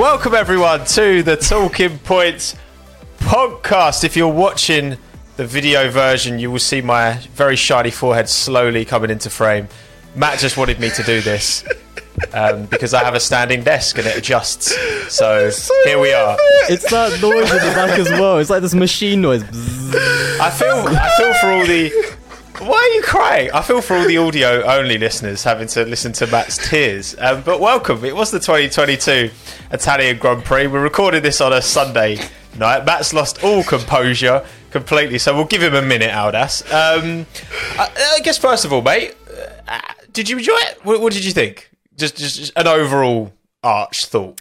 Welcome everyone to the Talking Points podcast. If you're watching the video version, you will see my very shiny forehead slowly coming into frame. Matt just wanted me to do this um, because I have a standing desk and it adjusts. So, here we are. It's that noise in the back as well. It's like this machine noise. I feel I feel for all the. Why are you crying? I feel for all the audio only listeners having to listen to Matt's tears. Um, but welcome. It was the 2022 Italian Grand Prix. We're recording this on a Sunday night. Matt's lost all composure completely, so we'll give him a minute, Aldas. Um, I, I guess first of all, mate, uh, did you enjoy it? What, what did you think? Just, just, just an overall arch thought.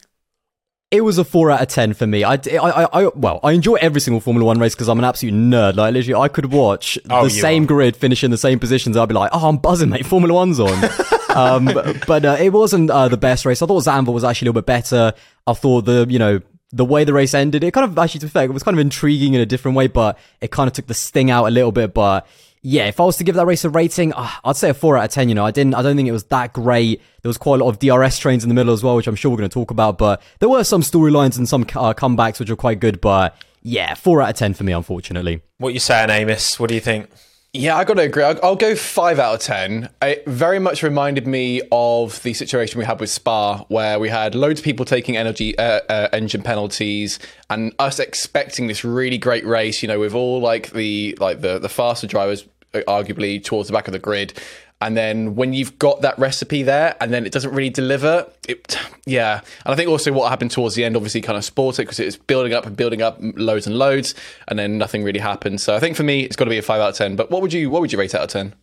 It was a four out of ten for me. I, I, I, I well, I enjoy every single Formula One race because I'm an absolute nerd. Like literally, I could watch Oh, the same are. grid finish in the same positions. I'd be like, oh, I'm buzzing, mate. Formula One's on. um, but uh, it wasn't uh, the best race. I thought Zandvoort was actually a little bit better. I thought the you know the way the race ended, it kind of actually to be fair, it was kind of intriguing in a different way, but it kind of took the sting out a little bit. But yeah, if I was to give that race a rating, uh, I'd say a four out of ten. You know, I didn't, I don't think it was that great. There was quite a lot of DRS trains in the middle as well, which I'm sure we're going to talk about. But there were some storylines and some uh, comebacks which were quite good. But yeah, four out of ten for me, unfortunately. What you saying, Amos? What do you think? Yeah, I got to agree. I'll, go five out of ten. It very much reminded me of the situation we had with Spa, where we had loads of people taking energy uh, uh, engine penalties, and us expecting this really great race. You know, with all like the like the the faster drivers, uh, arguably towards the back of the grid. And then when you've got that recipe there, and then it doesn't really deliver, it yeah. And I think also what happened towards the end, obviously, kind of spoiled it because it was building up and building up loads and loads, and then nothing really happened. So I think for me, it's got to be a five out of ten. But what would you what would you rate out of ten?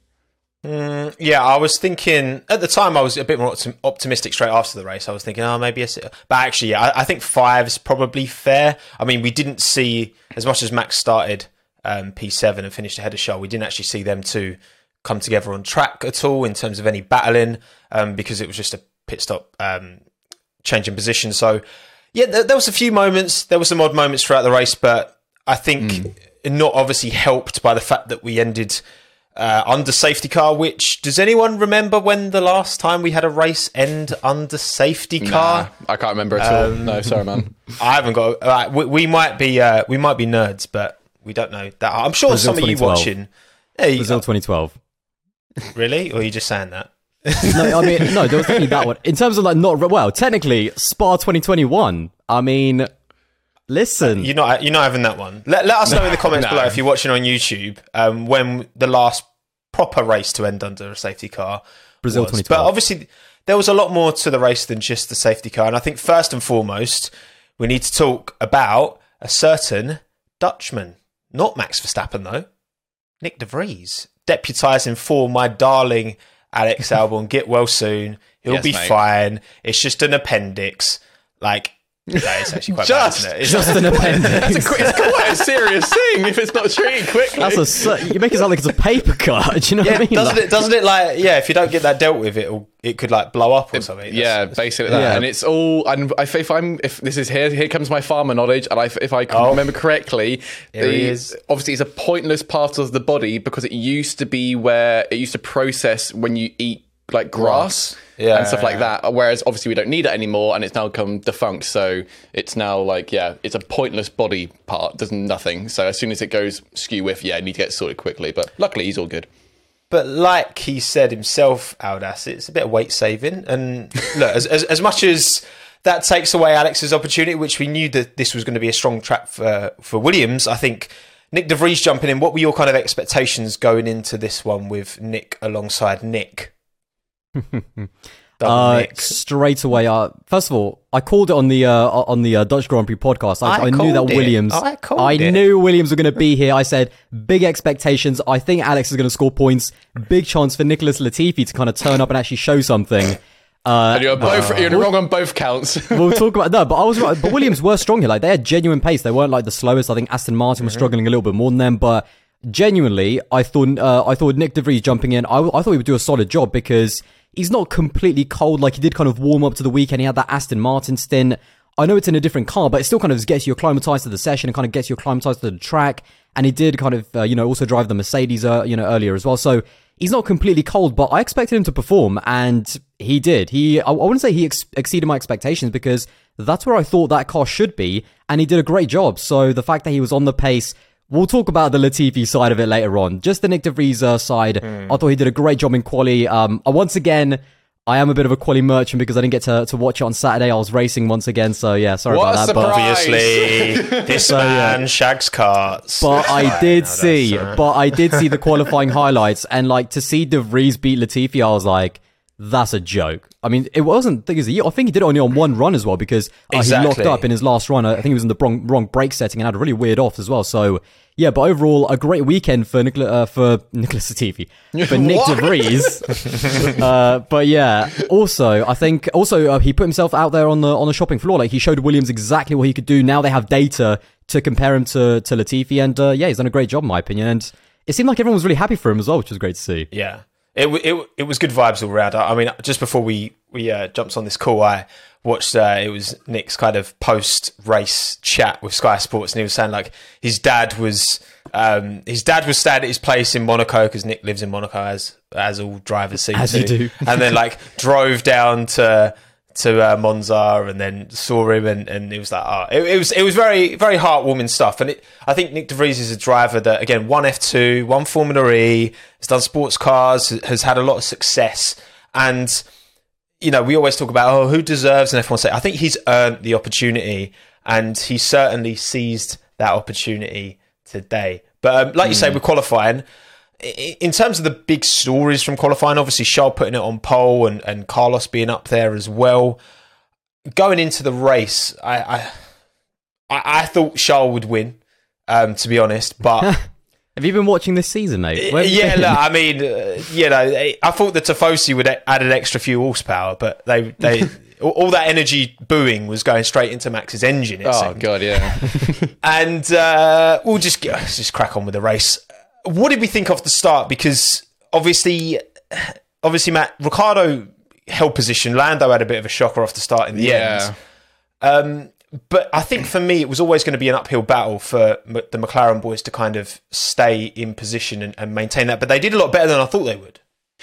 Yeah, I was thinking at the time I was a bit more optim- optimistic straight after the race. I was thinking, oh, maybe a six. But actually, yeah, I, I think five is probably fair. I mean, we didn't see as much as Max started um, P7 and finished ahead of Shell. We didn't actually see them two come together on track at all in terms of any battling um, because it was just a pit stop um, change in position. So, yeah, there, there was a few moments. There were some odd moments throughout the race, but I think not obviously helped by the fact that we ended uh, under safety car. Which does anyone remember when the last time we had a race end under safety car? Nah, I can't remember at all. No, sorry, man. I haven't got. Uh, we, we might be uh, we might be nerds, but we don't know that. I'm sure Brazil some of you watching. Yeah, you, Brazil 2012. Really? Or are you just saying that? No, I mean, no, there was definitely that one. In terms of like not well, technically Spa 2021. I mean, listen, You're not you're not having that one. Let, let us know in the comments No. below if you're watching on YouTube um, when the last proper race to end under a safety car Brazil was. 2012. But obviously there was a lot more to the race than just the safety car, and I think first and foremost we need to talk about a certain Dutchman, not Max Verstappen though, Nyck De Vries, deputising for my darling Alex Albon. Get well soon. He'll Yes, be mate. fine. It's just an appendix. Like that is actually quite Just- bad, isn't it? It's just an appendix. It's, qu- it's quite a serious thing if it's not treated quickly. That's a su- you make it sound like it's a paper cut. Do you know Yeah, what I mean? doesn't Like- it? Doesn't it? Like, yeah, if you don't get that dealt with, it it could like blow up or something. yeah, That's- basically that, Yeah. and it's all. And if, if I'm, if this is here, here comes my farmer knowledge, and I, if I can Oh. remember correctly, Here the, is. obviously it's a pointless part of the body because it used to be where it used to process when you eat like grass. Yeah, and stuff like that. Whereas obviously we don't need it anymore, and it's now come defunct. So it's now like yeah, it's a pointless body part, does nothing. So as soon as it goes skew with, yeah, I need to get sorted quickly. But luckily he's all good. But like he said himself, Aldas, it's a bit of weight saving. And look, as, as as much as that takes away Alex's opportunity, which we knew that this was going to be a strong trap for for Williams, I think. Nyck De Vries jumping in. What were your kind of expectations going into this one with Nick alongside Nick? Uh, straight away. Uh, first of all, I called it on the uh, on the uh, Dutch Grand Prix podcast. I, I I, knew that it. Williams. I called it. knew Williams were going to be here. I said big expectations. I think Alex is going to score points. Big chance for Nicholas Latifi to kind of turn up and actually show something. Uh, And you're both you're wrong on both counts. we'll talk about no, but I was right. But Williams were strong here. Like they had genuine pace. They weren't like the slowest. I think Aston Martin was struggling a little bit more than them. But genuinely, I thought uh, I thought Nyck De Vries jumping in. I, I thought he would do a solid job because he's not completely cold. Like he did kind of warm up to the weekend. He had that Aston Martin stint. I know it's in a different car, but it still kind of gets you acclimatized to the session and kind of gets you acclimatized to the track. And he did kind of, uh, you know, also drive the Mercedes, uh, you know, earlier as well. So he's not completely cold, but I expected him to perform, and he did. He, I, wouldn't say he ex- exceeded my expectations because that's where I thought that car should be, and he did a great job. So the fact that he was on the pace. We'll talk about the Latifi side of it later on. Just the Nyck De Vries uh, side, I thought he did a great job in quali. Um, once again, I am a bit of a quali merchant because I didn't get to, to watch it on Saturday. I was racing once again, so yeah, sorry What about a that. But. Obviously, this man shags carts. but I did No, see, that's, uh, but I did see the qualifying highlights, and like to see De Vries beat Latifi, I was like, that's a joke. I mean, it wasn't. Thing is, I think he did it only on one run as well because uh, he locked up in his last run. I think he was in the wrong, wrong brake setting and had a really weird off as well. So yeah, but overall, a great weekend for Nicola, uh, for Nicholas Latifi, for Nyck De Vries. uh, but yeah, also I think also uh, he put himself out there on the on the shopping floor. Like he showed Williams exactly what he could do. Now they have data to compare him to to Latifi, and uh, yeah, he's done a great job in my opinion. And it seemed like everyone was really happy for him as well, which was great to see. Yeah, it it it was good vibes all round. I I mean, just before we we uh, jumped on this call, I watched uh, it was Nyck's kind of post race chat with Sky Sports, and he was saying like his dad was um, his dad was staying at his place in Monaco because Nyck lives in Monaco as as all drivers seem As to, you do. and then like drove down to. To uh, Monza and then saw him and, and it was like oh it, it was it was very very heartwarming stuff and it, I think Nyck De Vries is a driver that again one F two one Formula E has done sports cars has had a lot of success and you know, we always talk about oh, who deserves an F1 seat. I think he's earned the opportunity, and he certainly seized that opportunity today. But um, like you say, we're qualifying, in terms of the big stories from qualifying, obviously Charles putting it on pole and, and Carlos being up there as well. Going into the race, I I, I, thought Charles would win, um, to be honest, but. Have you been watching this season, mate? Yeah, I mean, uh, you know, I thought the Tifosi would add an extra few horsepower, but they they all- that energy booing was going straight into Max's engine. Oh seemed. god, yeah. And uh, we'll just get, let's just crack on with the race. What did we think off the start? Because obviously, obviously, Matt Ricciardo held position. Lando had a bit of a shocker off the start in the yeah. end. Um, but I think for me, it was always going to be an uphill battle for M- the McLaren boys to kind of stay in position and, and maintain that. But they did a lot better than I thought they would.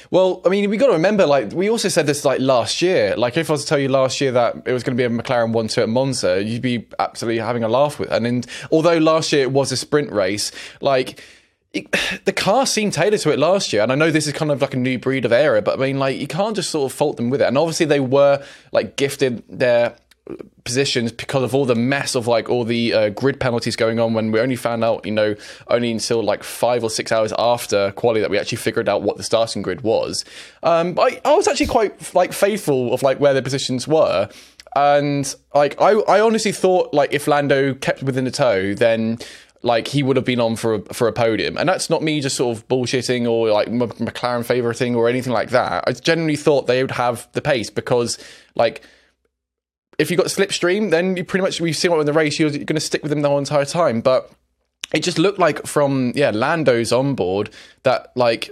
Well, I mean, we got to remember, like, we also said this like last year. Like, if I was to tell you last year that it was going to be a McLaren 1 2 at Monza, you'd be absolutely having a laugh with. And, and although last year it was a sprint race, like, the car seemed tailored to it last year. And I know this is kind of like a new breed of era, but I mean, like, you can't just sort of fault them with it. And obviously, they were like gifted their positions because of all the mess of like all the uh, grid penalties going on when we only found out you know only until like five or six hours after quali that we actually figured out what the starting grid was um but I, I was actually quite like faithful of like where the positions were and like I, I honestly thought like if Lando kept within the toe then like he would have been on for a, for a podium and that's not me just sort of bullshitting or like M- McLaren favoriting or anything like that I genuinely thought they would have the pace because like if you got slipstream, then you pretty much we've seen what in the race you're, you're going to stick with them the whole entire time. But it just looked like from yeah Lando's on board that like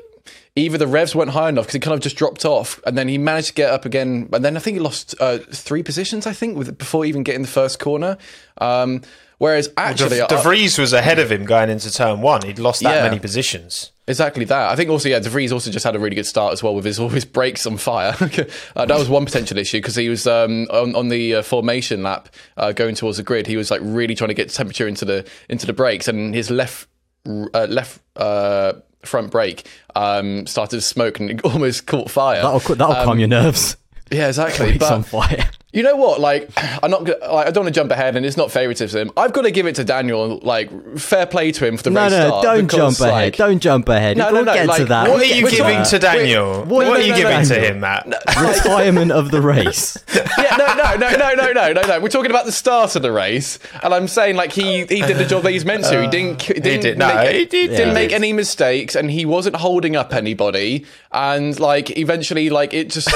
either the revs weren't high enough because he kind of just dropped off, and then he managed to get up again, and then I think he lost uh, three positions I think with before even getting the first corner. Um, whereas actually, De, De Vries was ahead of him going into turn one. He'd lost that Yeah. many positions. Exactly that. I think also, yeah, De Vries also just had a really good start as well with his all his brakes on fire. uh, that was one potential issue because he was um, on, on the uh, formation lap uh, going towards the grid. He was like really trying to get temperature into the into the brakes, and his left uh, left uh, front brake um, started to smoke and it almost caught fire. That'll, that'll calm your nerves. yeah, exactly. It's on Um, But fire. You know what? Like, I'm not. Like, I don't want to jump ahead, and it's not favoritism. I've got to give it to Daniel. Like, fair play to him for the No, race no, start. don't because, jump ahead. like- Don't jump ahead. No, no, we'll no, get to that. what What are you We're giving talking- to Daniel? wait, what no, are you giving to him, Matt? Retirement of the race. yeah, no, no, no, no, no, no, no, no. We're talking about the start of the race, and I'm saying like he he did the job that he's meant to. He didn't. He didn't did. No, he did- Didn't he make any mistakes, and he wasn't holding up anybody. And like eventually, like it just.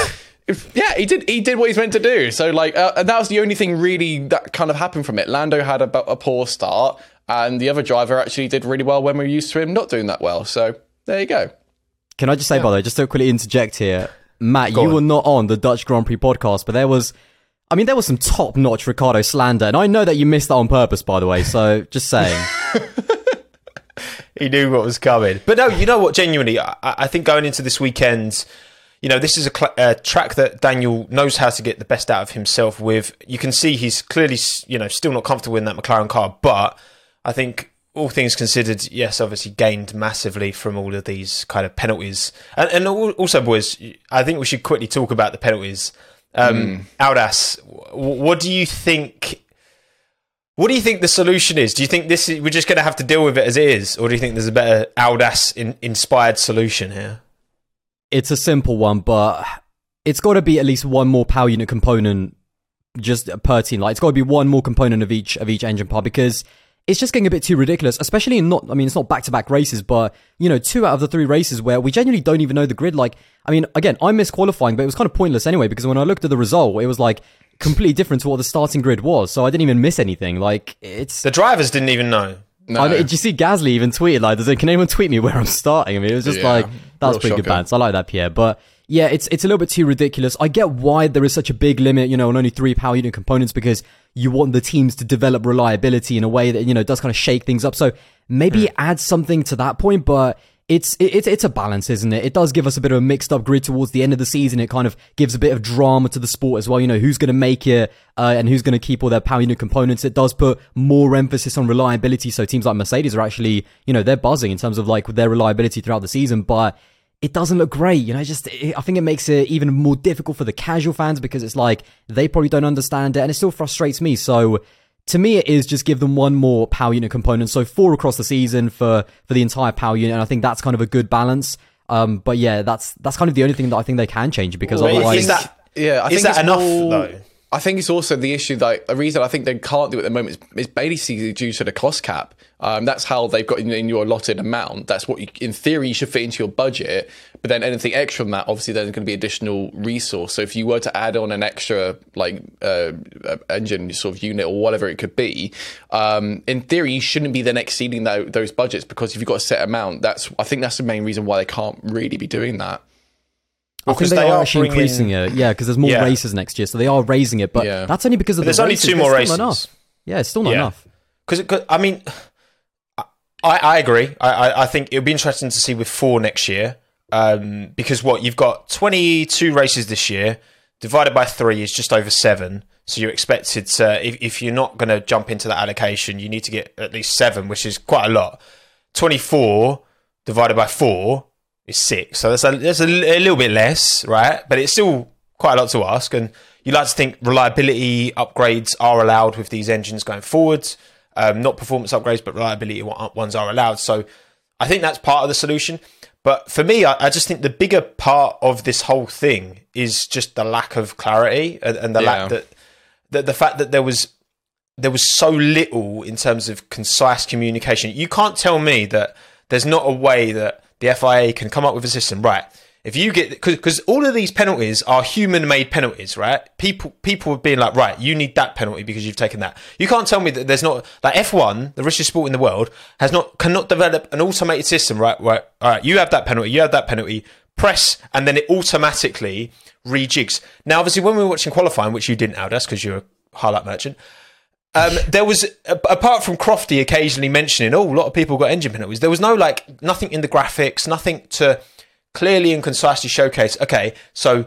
Yeah, he did. He did what he's meant to do. So, like, uh, and that was the only thing really that kind of happened from it. Lando had a, a poor start, and the other driver actually did really well when we were used to him not doing that well. So there you go. Can I just say, by the way, just to quickly interject here, Matt, you on. were not on the Dutch Grand Prix podcast, but there was, I mean, there was some top notch Ricciardo slander, and I know that you missed that on purpose, by the way. So just saying, he knew what was coming. But no, you know what? Genuinely, I, I think going into this weekend, you know, this is a, cl- a, track that Daniel knows how to get the best out of himself with. You can see he's clearly, you know, still not comfortable in that McLaren car, but I think all things considered, yes, obviously gained massively from all of these kind of penalties. And, and also, boys, I think we should quickly talk about the penalties. Um, mm. Aldas, what do you think? What do you think the solution is? Do you think this is, we're just going to have to deal with it as it is, or do you think there's a better Aldas in, inspired solution here? It's a simple one, but it's got to be at least one more power unit component just per team. Like it's got to be one more component of each of each engine part because it's just getting a bit too ridiculous, especially in not, I mean, it's not back to back races, but, you know, two out of the three races where we genuinely don't even know the grid. Like, I mean, again, I missed qualifying, but it was kind of pointless anyway, because when I looked at the result, it was like completely different to what the starting grid was. So I didn't even miss anything. Like, it's. The drivers didn't even know. No. I mean, did you see Gasly even tweeted, like, "Does it, can anyone tweet me where I'm starting? I mean, it was just yeah, like, that was pretty shocking. good balance. I like that, Pierre. But, yeah, it's it's a little bit too ridiculous. I get why there is such a big limit, you know, on only three power unit components because you want the teams to develop reliability in a way that you know does kind of shake things up. So maybe mm. add something to that point, but it's it's it's a balance, isn't it? It does give us a bit of a mixed up grid towards the end of the season. It kind of gives a bit of drama to the sport as well. You know who's going to make it uh, and who's going to keep all their power unit components. It does put more emphasis on reliability. So teams like Mercedes are actually you know they're buzzing in terms of like their reliability throughout the season, but it doesn't look great. You know, just it, I think it makes it even more difficult for the casual fans because it's like they probably don't understand it, and it still frustrates me. So to me, it is just give them one more power unit component. So four across the season for for the entire power unit, and I think that's kind of a good balance. Um, but yeah, that's that's kind of the only thing that I think they can change because well, otherwise, is that yeah, I is think that enough more... though? I think it's also the issue that the reason I think they can't do it at the moment is, is basically due to the cost cap. Um, that's how they've got in, in, your allotted amount. That's what, you, in theory, you should fit into your budget. But then anything extra from that, obviously, there's going to be additional resource. So if you were to add on an extra like uh, engine sort of unit or whatever it could be, um, in theory, you shouldn't be then exceeding that, those budgets because if you've got a set amount, that's I think that's the main reason why they can't really be doing that. I think they, they are, actually bringing... increasing it. Yeah, because there's more yeah. races next year, so they are raising it. But yeah. that's only because of but the there's races. only two more races. Yeah, it's still not yeah. enough. Because I mean, I, I agree. I, I think it would be interesting to see with four next year. Um, because what you've got 22 races this year divided by three is just over seven. So you're expected to, if, if you're not going to jump into that allocation, you need to get at least seven, which is quite a lot. 24 divided by four is six. So that's a, that's a, a little bit less, right? But it's still quite a lot to ask. And you like to think reliability upgrades are allowed with these engines going forwards. Um, not performance upgrades, but reliability ones are allowed. So I think that's part of the solution. But for me, I, I, just think the bigger part of this whole thing is just the lack of clarity and, and the yeah. lack that, that the fact that there was there was so little in terms of concise communication. You can't tell me that there's not a way that the FIA can come up with a system, right? If you get because all of these penalties are human made penalties, right? People people have been like, right, you need that penalty because you've taken that. You can't tell me that there's not like F one, the richest sport in the world, has not cannot develop an automated system, right? Right, all right, you have that penalty, you have that penalty, press, and then it automatically rejigs. Now, obviously, when we were watching qualifying, which you didn't, Aldas, because you're a highlight merchant. Um, there was apart from Crofty occasionally mentioning, oh, a lot of people got engine penalties. There was no like nothing in the graphics, nothing to clearly and concisely showcase, okay, so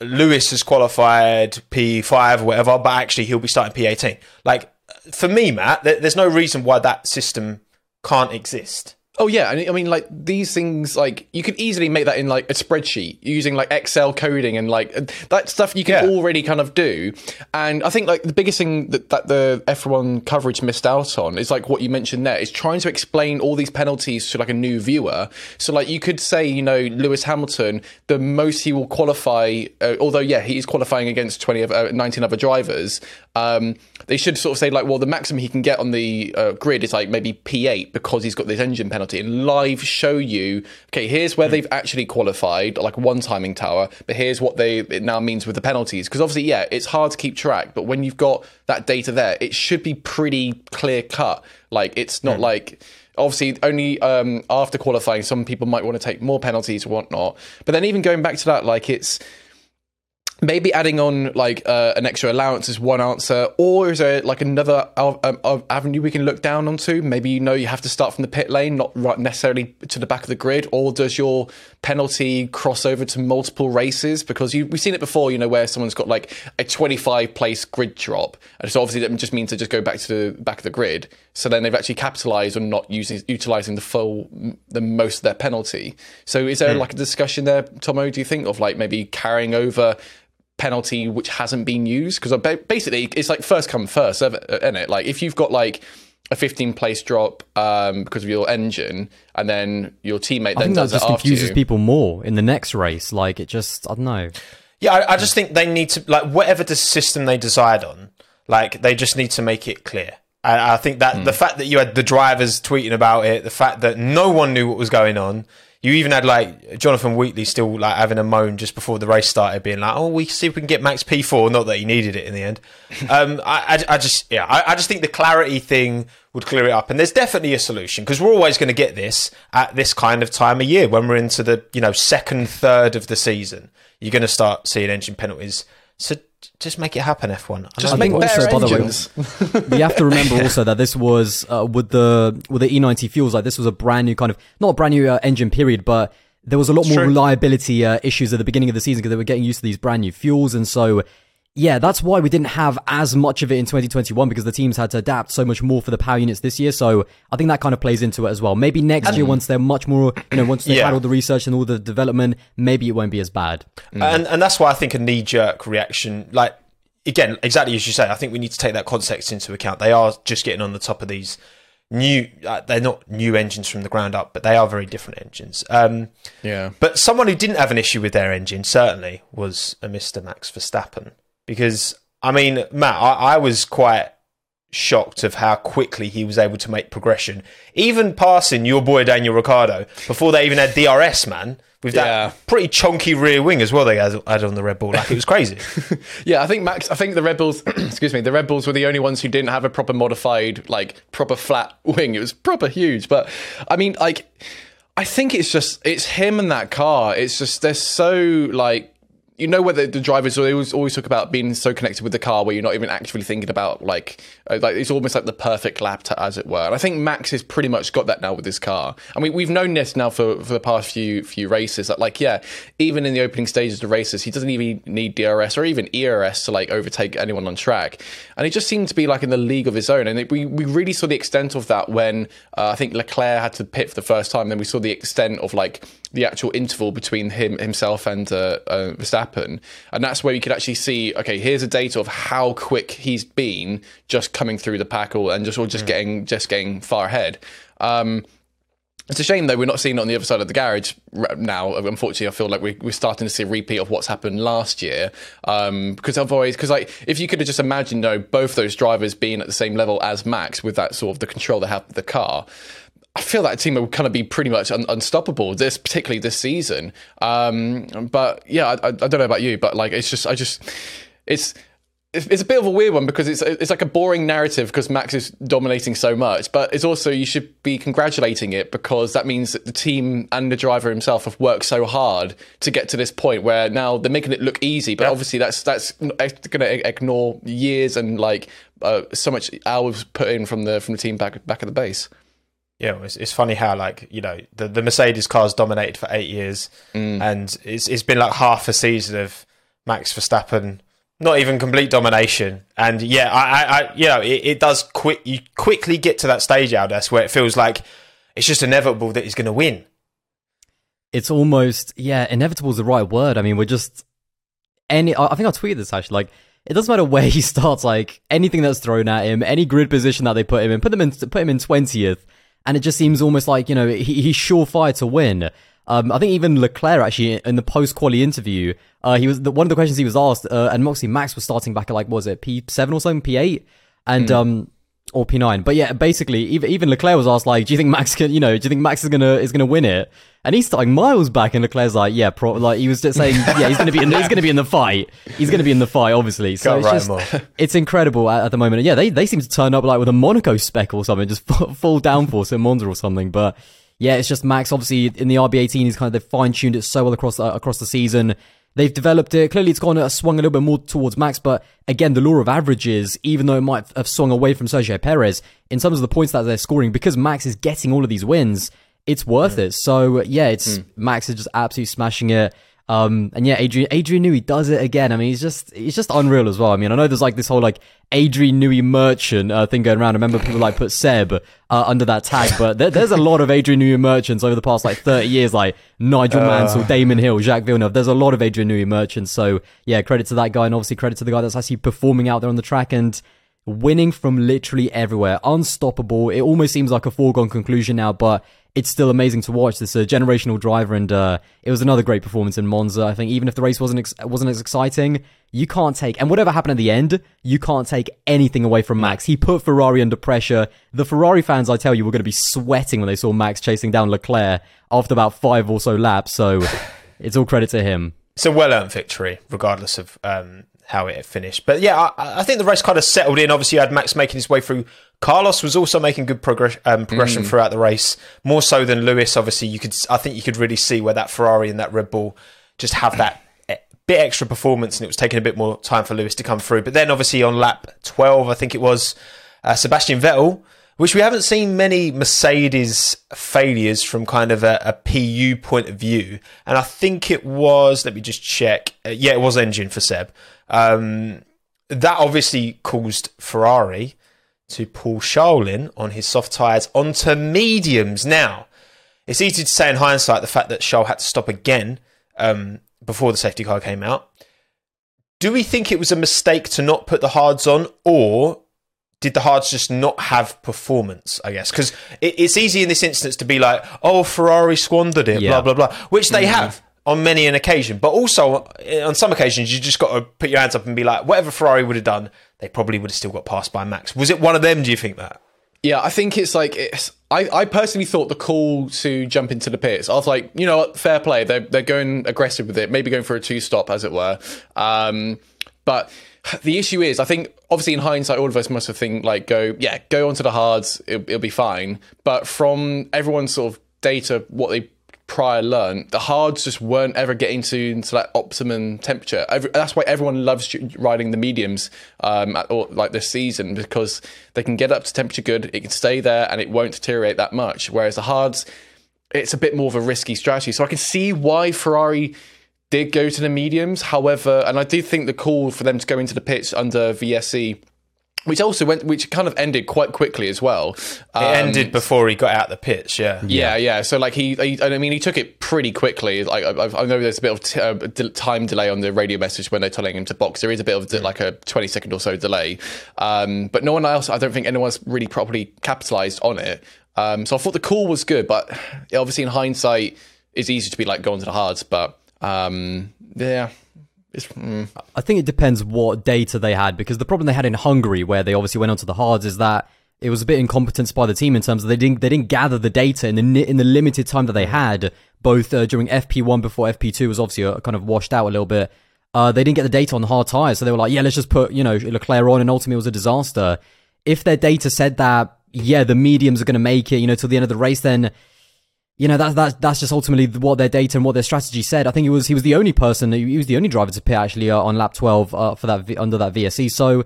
Lewis has qualified P5 or whatever, but actually he'll be starting P18. Like, for me, Matt, there's no reason why that system can't exist. Oh yeah, I mean, like these things, like you could easily make that in like a spreadsheet using like Excel coding and like that stuff you can yeah. already kind of do. And I think like the biggest thing that, that the F1 coverage missed out on is like what you mentioned there is trying to explain all these penalties to like a new viewer. So like you could say, you know, Lewis Hamilton, the most he will qualify, uh, although yeah, he is qualifying against 20 of uh, 19 other drivers. Um, they should sort of say like, well, the maximum he can get on the uh, grid is like maybe P8 because he's got this engine penalty penalty and live show you, okay, here's where mm. they've actually qualified, like one timing tower, but here's what they it now means with the penalties. Because obviously, yeah, it's hard to keep track, but when you've got that data there, it should be pretty clear cut. Like it's not mm. like obviously only um, after qualifying some people might want to take more penalties or whatnot but then even going back to that like it's maybe adding on like uh, an extra allowance is one answer, or is there like another um, avenue we can look down onto? Maybe you know you have to start from the pit lane, not right necessarily to the back of the grid, or does your penalty cross over to multiple races? Because you, we've seen it before, you know, where someone's got like a 25 place grid drop, and so obviously that just means to just go back to the back of the grid. So then they've actually capitalised on not using utilizing the full the most of their penalty. So is there like a discussion there, Tomo? Do you think of like maybe carrying over? Penalty which hasn't been used because basically it's like first come first isn't it like if you've got like a 15 place drop um, because of your engine and then your teammate I then think that just it after confuses you. people more in the next race. Like it just, I don't know. Yeah, I, I just think they need to like whatever the system they decide on, like they just need to make it clear. And I think that the fact that you had the drivers tweeting about it, the fact that no one knew what was going on, you even had like Jonathan Wheatley still like having a moan just before the race started, being like, "Oh, we see if we can get Max P four." Not that he needed it in the end. Um, I, I, I just, yeah, I, I just think the clarity thing would clear it up, and there's definitely a solution because we're always going to get this at this kind of time of year when we're into the you know second third of the season. You're going to start seeing engine penalties. So just make it happen, F1. Just I make better also, by the way, engines. we have to remember also that this was uh, with the with the E90 fuels. Like this was a brand new kind of not a brand new uh, engine period, but there was a lot more true. reliability uh, issues at the beginning of the season because they were getting used to these brand new fuels, and so yeah, that's why we didn't have as much of it in 2021 because the teams had to adapt so much more for the power units this year. So I think that kind of plays into it as well. Maybe next year, once they're much more, you know, once they've Yeah. had all the research and all the development, maybe it won't be as bad. and and that's why I think a knee jerk reaction, like again, exactly as you say, I think we need to take that context into account. They are just getting on the top of these new. Uh, they're not new engines from the ground up, but they are very different engines. Um, yeah. but someone who didn't have an issue with their engine certainly was a Mr. Max Verstappen because I mean, Matt, I, I was quite shocked of how quickly he was able to make progression, even passing your boy Daniel Ricciardo before they even had DRS, man. With that Yeah. pretty chunky rear wing as well, they had had on the Red Bull, like it was crazy. Yeah, I think Max. I think the Red Bulls. excuse me. The Red Bulls were the only ones who didn't have a proper modified, like proper flat wing. It was proper huge. But I mean, like, I think it's just it's him and that car. It's just they're so like. You know whether the drivers they always always talk about being so connected with the car where you're not even actually thinking about like uh, like it's almost like the perfect lap to, as it were. And I think Max has pretty much got that now with his car. I mean we've known this now for, for the past few few races that like yeah even in the opening stages of races he doesn't even need DRS or even ERS to like overtake anyone on track. And he just seemed to be like in the league of his own. And it, we we really saw the extent of that when uh, I think Leclerc had to pit for the first time. Then we saw the extent of like the actual interval between him himself and uh, uh, Verstappen, and that's where you could actually see. Okay, here's a data of how quick he's been just coming through the pack or and just or just getting just getting far ahead. Um, it's a shame though we're not seeing it on the other side of the garage now. Unfortunately, I feel like we, we're starting to see a repeat of what's happened last year. Um, because otherwise, because like if you could have just imagined, you know, both those drivers being at the same level as Max with that sort of the control they have of the car. I feel that team would kind of be pretty much un- unstoppable. This particularly this season. Um, but yeah, I, I, don't know about you, but like it's just I just it's it's a bit of a weird one because it's it's like a boring narrative because Max is dominating so much, but it's also you should be congratulating it because that means that the team and the driver himself have worked so hard to get to this point where now they're making it look easy, but obviously that's that's going to ignore years and like uh, so much hours put in from the from the team back back at the base. Yeah, it's, it's funny how like you know the, the Mercedes cars dominated for eight years, mm. and it's it's been like half a season of Max Verstappen, not even complete domination. And yeah, I, I, I you know it, it does quick. You quickly get to that stage out where it feels like it's just inevitable that he's going to win. it's almost yeah inevitable is the right word i mean we're just any i I think i tweeted this actually like it doesn't matter where he starts like anything that's thrown at him any grid position that they put him in put them in put him in 20th and it just seems almost like you know he, he's surefire to win. Um, I think even Leclerc actually in the post quali interview, uh, he was the, one of the questions he was asked, uh, and Moxie Max was starting back at like what was it P seven or something, P eight, and um, or P nine. But yeah, basically, even even Leclerc was asked like, do you think Max can, you know, do you think Max is gonna is gonna win it? And he's starting miles back, and Leclerc's like, yeah, pro-, like he was just saying, yeah, he's gonna be in, he's gonna be in the fight. He's gonna be in the fight, obviously. So Can't it's just it's incredible at, at the moment. And yeah, they they seem to turn up like with a Monaco spec or something, just full, full downforce in Monza or something. But yeah, it's just Max. Obviously, in the RB18, he's kind of they fine tuned it so well across uh, across the season. They've developed it. Clearly, it's gone uh, swung a little bit more towards Max, but again, the law of averages, even though it might have swung away from Sergio Perez in terms of the points that they're scoring, because Max is getting all of these wins, it's worth it. So yeah, it's Max is just absolutely smashing it. Um, and yeah, Adrian Adrian Newey does it again. I mean, he's just he's just unreal as well. I mean, I know there's like this whole like Adrian Newey merchant uh, thing going around. I remember people like put Seb uh, under that tag, but there, there's a lot of Adrian Newey merchants over the past like 30 years, like Nigel Mansell, Damon Hill, Jacques Villeneuve. There's a lot of Adrian Newey merchants. So yeah, credit to that guy, and obviously credit to the guy that's actually performing out there on the track and winning from literally everywhere, unstoppable. It almost seems like a foregone conclusion now, but it's still amazing to watch. This a generational driver, and uh, it was another great performance in Monza. I think even if the race wasn't ex- wasn't as exciting, you can't take and whatever happened at the end, you can't take anything away from Max. He put Ferrari under pressure. The Ferrari fans, I tell you, were going to be sweating when they saw Max chasing down Leclerc after about five or so laps. So it's all credit to him. It's a well earned victory, regardless of um, how it finished. But yeah, I, I, think the race kind of settled in. Obviously, you had Max making his way through. Carlos was also making good progress, um, progression Mm. throughout the race, more so than Lewis. Obviously, you could, I think, you could really see where that Ferrari and that Red Bull just have that bit extra performance, and it was taking a bit more time for Lewis to come through. But then, obviously, on lap twelve, I think it was uh, Sebastian Vettel. Which we haven't seen many Mercedes failures from kind of a, a PU point of view. And I think it was, let me just check. Uh, yeah, it was engine for Seb. Um, that obviously caused Ferrari to pull Charles on his soft tyres onto mediums. Now, it's easy to say in hindsight the fact that Charles had to stop again um, before the safety car came out. Do we think it was a mistake to not put the hards on, or did the hards just not have performance? I guess because it, it's easy in this instance to be like, "Oh, Ferrari squandered it," Yeah. blah blah blah, which they have on many an occasion. But also on some occasions, you just got to put your hands up and be like, "Whatever Ferrari would have done, they probably would have still got passed by Max." Was it one of them? Do you think that? Yeah, I think it's like it's. I, I personally thought the call to jump into the pits. I was like, you know what, fair play. They're they're going aggressive with it, maybe going for a two stop, as it were. Um, but the issue is, I think obviously in hindsight, all of us must have think like, go yeah, go onto the hards, it'll, it'll be fine. But from everyone's sort of data, what they prior learned, the hards just weren't ever getting to that optimum temperature. Every, that's why everyone loves riding the mediums um, at, or, like this season because they can get up to temperature good, it can stay there, and it won't deteriorate that much. Whereas the hards, it's a bit more of a risky strategy. So I can see why Ferrari did go to the mediums. However, and I do think the call for them to go into the pits under VSC. Which also went, which kind of ended quite quickly as well. It Um, ended before he got out the pitch. Yeah. yeah, yeah. So like he, he, I mean, he took it pretty quickly. Like I, I know there's a bit of t- uh, de- time delay on the radio message when they're telling him to box. There is a bit of de- like a 20 second or so delay, um, but no one else. I don't think anyone's really properly capitalized on it. Um, so I thought the call was good, but obviously in hindsight, it's easy to be like going to the hards. But um, yeah, mm, I think it depends what data they had because the problem they had in Hungary, where they obviously went onto the hards, is that it was a bit incompetence by the team in terms of they didn't they didn't gather the data in the in the limited time that they had, both uh, during FP1 before FP2 was obviously uh, kind of washed out a little bit. Uh, they didn't get the data on the hard tires, so they were like, yeah, let's just put you know Leclerc on, and ultimately it was a disaster. If their data said that, yeah, the mediums are going to make it, you know, till the end of the race, then you know that's that's that's just ultimately what their data and what their strategy said. I think he was he was the only person, he was the only driver to pit actually uh, on lap twelve uh, for that under that VSC. So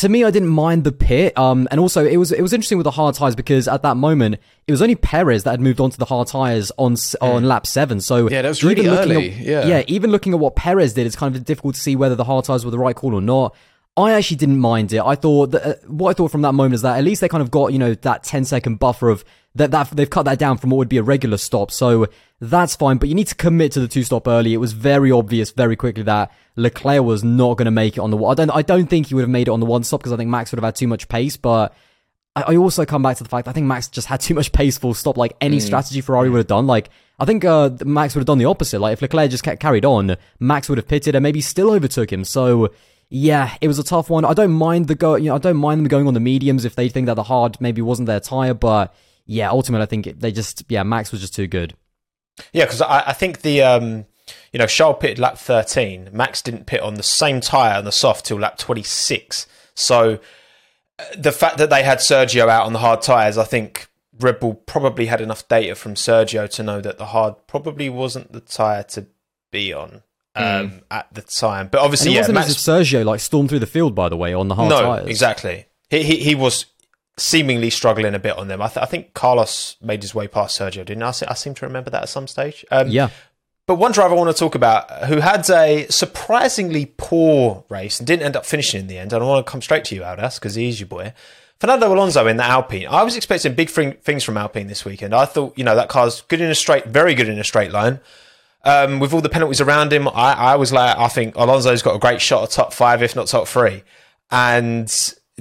to me, I didn't mind the pit. Um, and also it was it was interesting with the hard tires because at that moment it was only Perez that had moved on to the hard tires on on lap seven. So Yeah, that was really looking early, At, yeah. yeah, even looking at what Perez did, it's kind of difficult to see whether the hard tires were the right call or not. I actually didn't mind it. I thought that uh, what I thought from that moment is that at least they kind of got you know that 10 second buffer of that that they've cut that down from what would be a regular stop. So that's fine, but you need to commit to the two stop early. It was very obvious very quickly that Leclerc was not going to make it on the one. I don't I don't think he would have made it on the one stop because I think Max would have had too much pace, but I I also come back to the fact I think Max just had too much pace full stop. Like any strategy Ferrari would have done. Like I think uh, Max would have done the opposite. Like if Leclerc just ca- carried on, Max would have pitted and maybe still overtook him. So yeah, it was a tough one. I don't mind the go. You know, I don't mind them going on the mediums if they think that the hard maybe wasn't their tire. But yeah, ultimately I think it, they just yeah Max was just too good. Yeah, because I, I think the um, you know Charles pitted lap thirteen. Max didn't pit on the same tire on the soft till lap twenty six. So uh, the fact that they had Sergio out on the hard tires, I think Red Bull probably had enough data from Sergio to know that the hard probably wasn't the tire to be on. um, at the time. But obviously, it yeah, wasn't Max as if Sergio like stormed through the field, by the way, on the hard no, tires. exactly. He, he he was seemingly struggling a bit on them. I, th- I think Carlos made his way past Sergio, didn't I? I se- I seem to remember that at some stage. Um, Yeah. But one driver I want to talk about who had a surprisingly poor race and didn't end up finishing in the end, and I want to come straight to you, Aldas, because he's your boy. Fernando Alonso in the Alpine. I was expecting big thing- things from Alpine this weekend. I thought, you know, that car's good in a straight, very good in a straight line. Um, with all the penalties around him, I, I was like, I think Alonso's got a great shot at top five, if not top three. And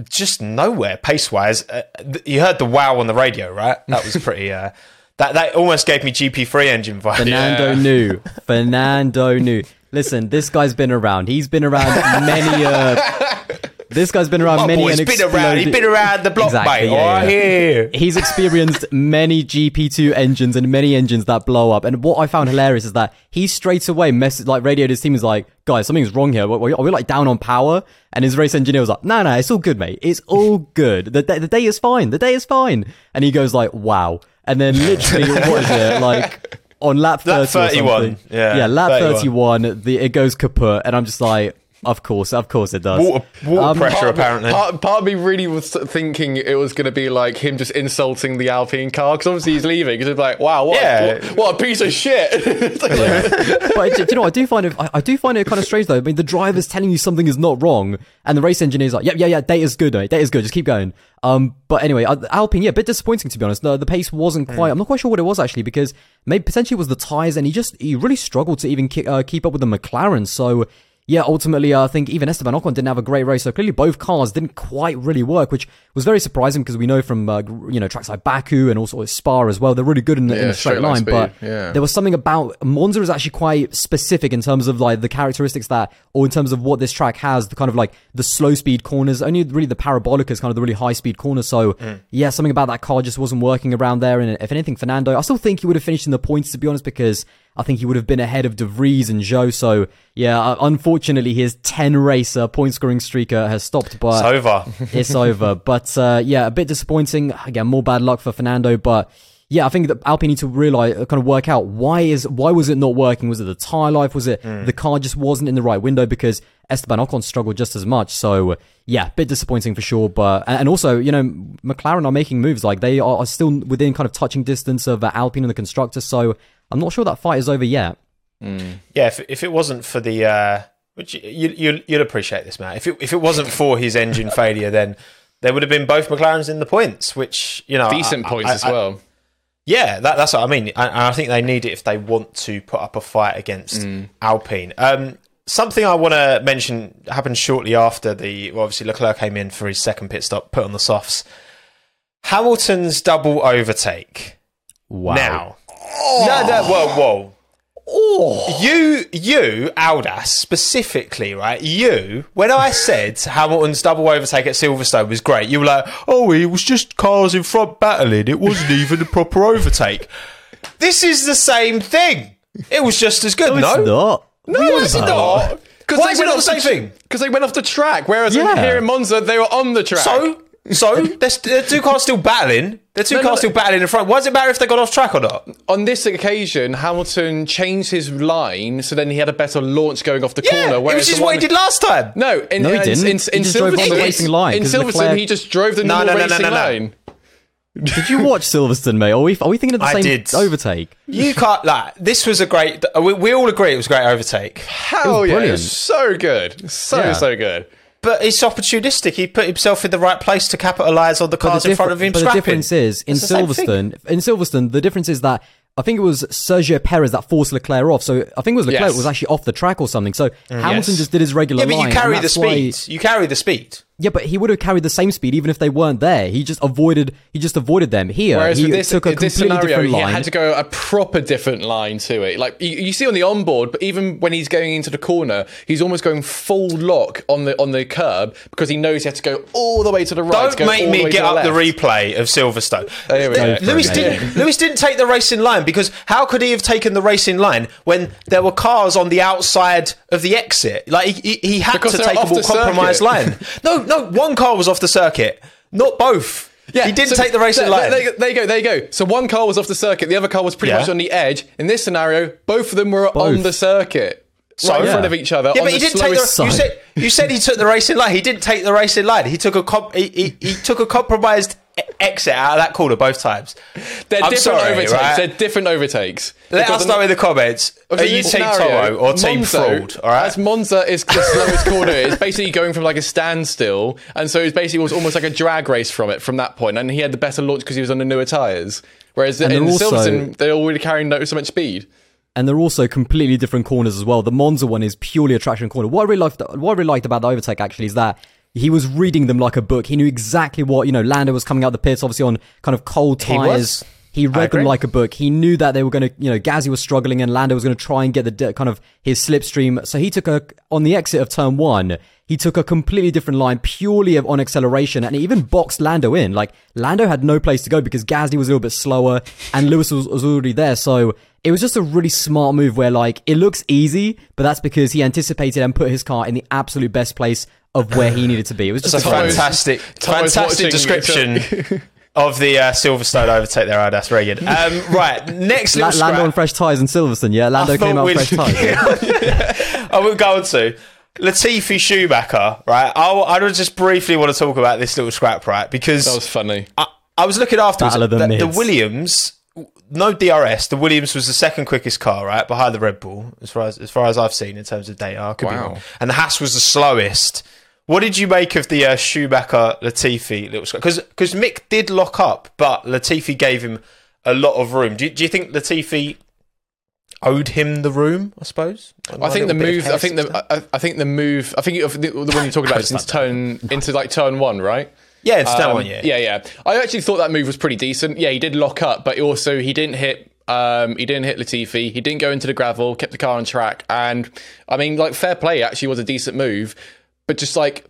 just nowhere pace wise. Uh, th- you heard the wow on the radio, right? That was pretty. Uh, that that almost gave me GP3 engine vibes. Fernando knew. Fernando knew. Listen, this guy's been around. He's been around many. Uh, this guy's been around Oh, many. he's been around. He's been around the block, Exactly, mate. yeah, all right, yeah. here. He's experienced many GP2 engines and many engines that blow up. And what I found hilarious is that he straight away messaged, like, radioed his team, was like, guys, something's wrong here. Are we, are we like down on power? And his race engineer was like, no, no, it's all good, mate. It's all good. The, day- the day is fine. The day is fine. And he goes like, wow. And then literally, what is it? Like, on lap 30 Lap 31, something. yeah, yeah, lap 31. 31, the, it goes kaput. And I'm just like, of course, of course it does. Water, water Um, pressure, Part of me- apparently. Part, part of me really was thinking it was going to be like him just insulting the Alpine car because obviously he's leaving. Because it's like, wow, what, Yeah. what, what a piece of shit. It's but do you know, I do find it. I, I do find it kind of strange though. I mean, the driver's telling you something is not wrong, and the race engineer's like, "Yeah, yeah, yeah, data's good, mate. Data's good. Just keep going." Um, but anyway, uh, Alpine, yeah, a bit disappointing to be honest. The, the pace wasn't quite. I'm not quite sure what it was actually because maybe potentially it was the tires, and he just he really struggled to even ki- uh, keep up with the McLaren. So. Yeah, ultimately, uh, I think even Esteban Ocon didn't have a great race. So clearly, both cars didn't quite really work, which was very surprising because we know from uh, you know tracks like Baku and also Spa as well, they're really good in, the in a straight, straight line line. But yeah. there was something about Monza is actually quite specific in terms of like the characteristics that, or in terms of what this track has, the kind of like the slow speed corners. Only really the parabolic is kind of the really high speed corner. So yeah, something about that car just wasn't working around there. And if anything, Fernando, I still think he would have finished in the points to be honest, because I think he would have been ahead of De Vries and Zhou. So yeah, uh, unfortunately, his ten racer point scoring streak uh, has stopped. But It's over. it's over. But uh, yeah, a bit disappointing. Again, more bad luck for Fernando. But yeah, I think that Alpine need to realize, uh, kind of work out why is why was it not working? Was it the tire life? Was it the car just wasn't in the right window? Because Esteban Ocon struggled just as much. So yeah, bit disappointing for sure. But and also, you know, McLaren are making moves. Like they are, are still within kind of touching distance of uh, Alpine and the constructor. So I'm not sure that fight is over yet. Yeah, if, if it wasn't for the, uh, which you, you you'd appreciate this, Matt. If it if it wasn't for his engine failure, then there would have been both McLarens in the points, which you know, Decent I- points I- as I- well. Yeah, that, that's what I mean. And I think they need it if they want to put up a fight against Alpine. Um, something I want to mention happened shortly after the. Well, obviously, Leclerc came in for his second pit stop, put on the softs. Hamilton's double overtake. Wow. Now, Oh. no, no, whoa, whoa. Oh. You, you, Aldas, specifically, right? You, when I said Hamilton's double overtake at Silverstone was great, you were like, oh, it was just cars in front battling. It wasn't even a proper overtake. This is the same thing. It was just as good, no? It's not. No, it's not. Why is it not the same thing? Because they went off the track, whereas Yeah. here in Monza they were on the track. So, so there's, there two cars still battling. They're two No, no, cars no. still battling in front. Why does it matter if they got off track or not? on this occasion, Hamilton changed his line, so then he had a better launch going off the Yeah, corner. it whereas was just the what he did last time. No, in, No, he in- didn't. In, He in just drove on the racing line, In 'cause Silverstone, Leclerc- he just drove the No, normal no, no, no, racing no, no. line. Did you watch Silverstone, mate? Are we, are we thinking of the I same did. overtake? You can't like this was a great. We, we all agree it was a great overtake, Hell yeah, it was so good, so Yeah. so good. But it's opportunistic. He put himself in the right place to capitalise on the cars the in front of him. But the difference is in. Silverstone. In Silverstone, the difference is that I think it was Sergio Perez that forced Leclerc off. So I think it was Leclerc Yes. was actually off the track or something. So mm, Hamilton Yes. just did his regular Yeah, but you carry the why- speed. You carry the speed. Yeah, but he would have carried the same speed even if they weren't there. He just avoided. He just avoided them. Here, Whereas he with this, took a this completely scenario, different he had to go a proper different line to it. Like you, you see on the onboard, but even when he's going into the corner, he's almost going full lock on the on the curb because he knows he has to go all the way to the right. Don't go make all me get to up the replay of Silverstone. Oh, there we go. Lewis didn't. Lewis didn't take the racing line because how could he have taken the racing line when there were cars on the outside of the exit? Like he, he, he had Because to take a more compromised line. No, no, one car was off the circuit, not both. Yeah, he didn't so take the racing there, line. There, there you go. There you go. So one car was off the circuit, the other car was pretty Yeah. much on the edge. In this scenario, both of them were on the circuit. So right in front of each other. Yeah, on but he the didn't take the. slowest- You said you said he took the racing line. He didn't take the racing line. He took a comp, he, he, he took a compromised exit out of that corner both times. They're I'm different sorry, overtakes. right? They're different overtakes. Let because us know in the comments. Are Because in you Team Toro or Team Monza, Fraud? All right. As Monza is the slowest corner, it's basically going from like a standstill, and so it basically was almost like a drag race from it from that point. And he had the better launch because he was on the newer tyres. Whereas in they're also- Silverstone, they're already carrying no, so much speed. and they're also completely different corners as well. The Monza one is purely a traction corner. What I really liked, what I really liked about the overtake actually is that he was reading them like a book. He knew exactly what you know. Lando was coming out the pits, obviously on kind of cold tires. was. He read them like a book. He knew that they were going to, you know, Gazzy was struggling and Lando was going to try and get the de- kind of his slipstream. So he took a on the exit of turn one. He took a completely different line, purely of on acceleration, and he even boxed Lando in. Like Lando had no place to go because Gasly was a little bit slower and Lewis was, was already there. So it was just a really smart move where like it looks easy, but that's because he anticipated and put his car in the absolute best place of where he needed to be. It was just a a fantastic, Tomo's fantastic description of the uh, Silverstone overtake there. Oh, that's very good. Um, right, next La- little Lando on fresh tires in Silverstone, yeah. Lando came out we'd- fresh tires. Yeah. I will go on to Latifi Schumacher. Right, I, I just briefly want to talk about this little scrap, right? Because That was funny. I, I was looking afterwards. Of the the, the. Williams, no DRS. The Williams was the second quickest car, right, behind the Red Bull, as far as as far as I've seen in terms of data. I could be Wow. wrong. And the Haas was the slowest. What did you make of the uh, Schumacher Latifi little scrap? Because because Mick did lock up, but Latifi gave him a lot of room. Do you, do you think Latifi owed him the room? I suppose. I think the move. I think the. I, I think the move. I think you- the, the one you're talking about is into turn into like turn one, right? yeah, it's that Um, one. Yeah, yeah, yeah. I actually thought that move was pretty decent. Yeah, he did lock up, but also he didn't hit. Um, he didn't hit Latifi. He didn't go into the gravel. Kept the car on track, and I mean, like fair play. Actually, was a decent move, but just like.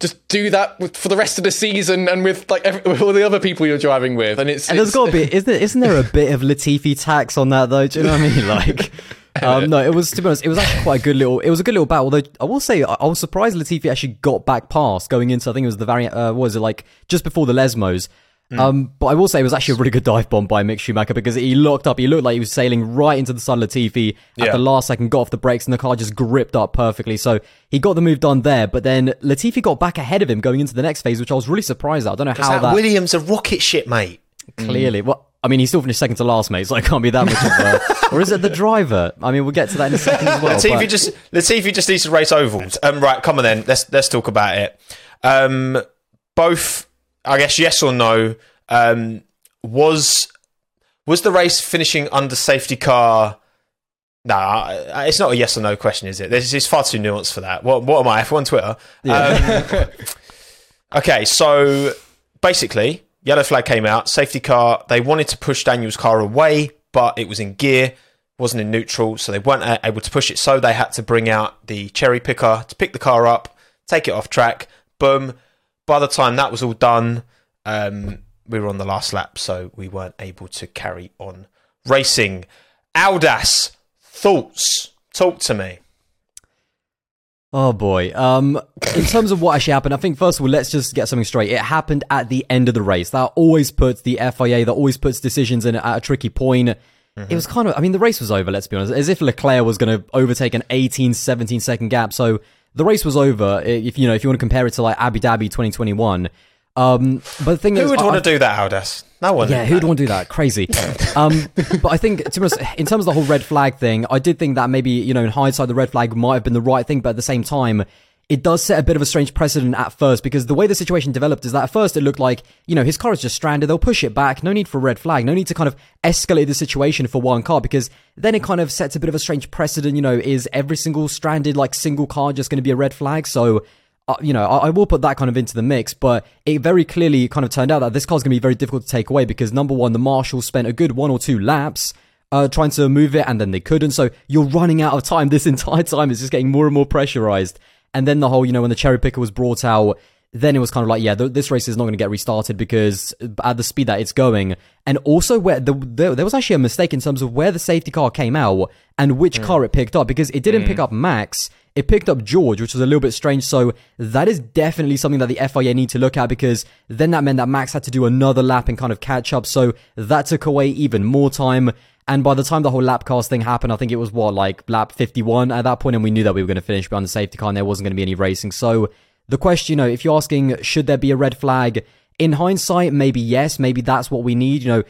Just do that with, for the rest of the season and with like every, with all the other people you're driving with, and it's, And there's got to be, isn't, isn't there a bit of Latifi tax on that though? Do you know what I mean? Like, um, no, it was to be honest, it was actually quite a good little. It was a good little battle. Although I will say, I, I was surprised Latifi actually got back past going into. I think it was the variant. Uh, what was it like just before the Lesmos? Um, but I will say it was actually a really good dive bomb by Mick Schumacher because he looked up. He looked like he was sailing right into the side of Latifi at Yeah. the last second, got off the brakes, and the car just gripped up perfectly. So he got the move done there. But then Latifi got back ahead of him going into the next phase, which I was really surprised at. I don't know how that, that Williams a rocket ship, mate. Clearly, well, I mean, he still finished second to last, mate. So it can't be that much of a. or is it the driver? I mean, we'll get to that in a second as well. Latifi but- just Latifi just needs to race ovals. Um, right, come on then. Let's let's talk about it. Um, both, I guess, yes or no. Um, was was the race finishing under safety car? Nah, it's not a yes or no question, is it? This is far too nuanced for that. What what am I? F1 Twitter. Um, okay, so basically, yellow flag came out. Safety car. They wanted to push Daniel's car away, but it was in gear wasn't in neutral, so they weren't able to push it. So they had to bring out the cherry picker to pick the car up, take it off track. Boom. By the time that was all done, um, we were on the last lap, so we weren't able to carry on racing. Aldas, thoughts? Talk to me. Oh boy. Um, in terms of what actually happened, I think first of all, let's just get something straight. It happened at the end of the race. That always puts the FIA, that always puts decisions in at a tricky point. It was kind of, I mean, the race was over, let's be honest, as if Leclerc was going to overtake an 18, 17 second gap. So the race was over. If, you know, if you want to compare it to like Abu Dhabi 2021. Um, but the thing Who is, would I- want I- to do that, Aldas? No one. yeah, who'd want to do that? Crazy. um, but I think, to be honest, in terms of the whole red flag thing, I did think that maybe, you know, in hindsight, the red flag might have been the right thing, but at the same time, it does set a bit of a strange precedent at first because the way the situation developed is that at first it looked like, you know, his car is just stranded. They'll push it back. No need for a red flag. No need to kind of escalate the situation for one car because then it kind of sets a bit of a strange precedent. You know, is every single stranded, like single car just going to be a red flag? So, uh, you know, I, I will put that kind of into the mix, but it very clearly kind of turned out that this car's going to be very difficult to take away because number one, the marshals spent a good one or two laps uh, trying to move it and then they couldn't. So you're running out of time this entire time. It's just getting more and more pressurized. And then the whole, you know, when the cherry picker was brought out, then it was kind of like, yeah, th- this race is not going to get restarted because uh, at the speed that it's going, and also where the, there, there was actually a mistake in terms of where the safety car came out and which hmm. car it picked up because it didn't pick hmm. up Max, it picked up George, which was a little bit strange. So that is definitely something that the FIA need to look at because then that meant that Max had to do another lap and kind of catch up. So that took away even more time. And by the time the whole lap cast thing happened, I think it was what, like lap 51 at that point, and we knew that we were going to finish behind the safety car and there wasn't going to be any racing. So the question, you know, if you're asking, should there be a red flag? In hindsight, maybe yes, maybe that's what we need. You know,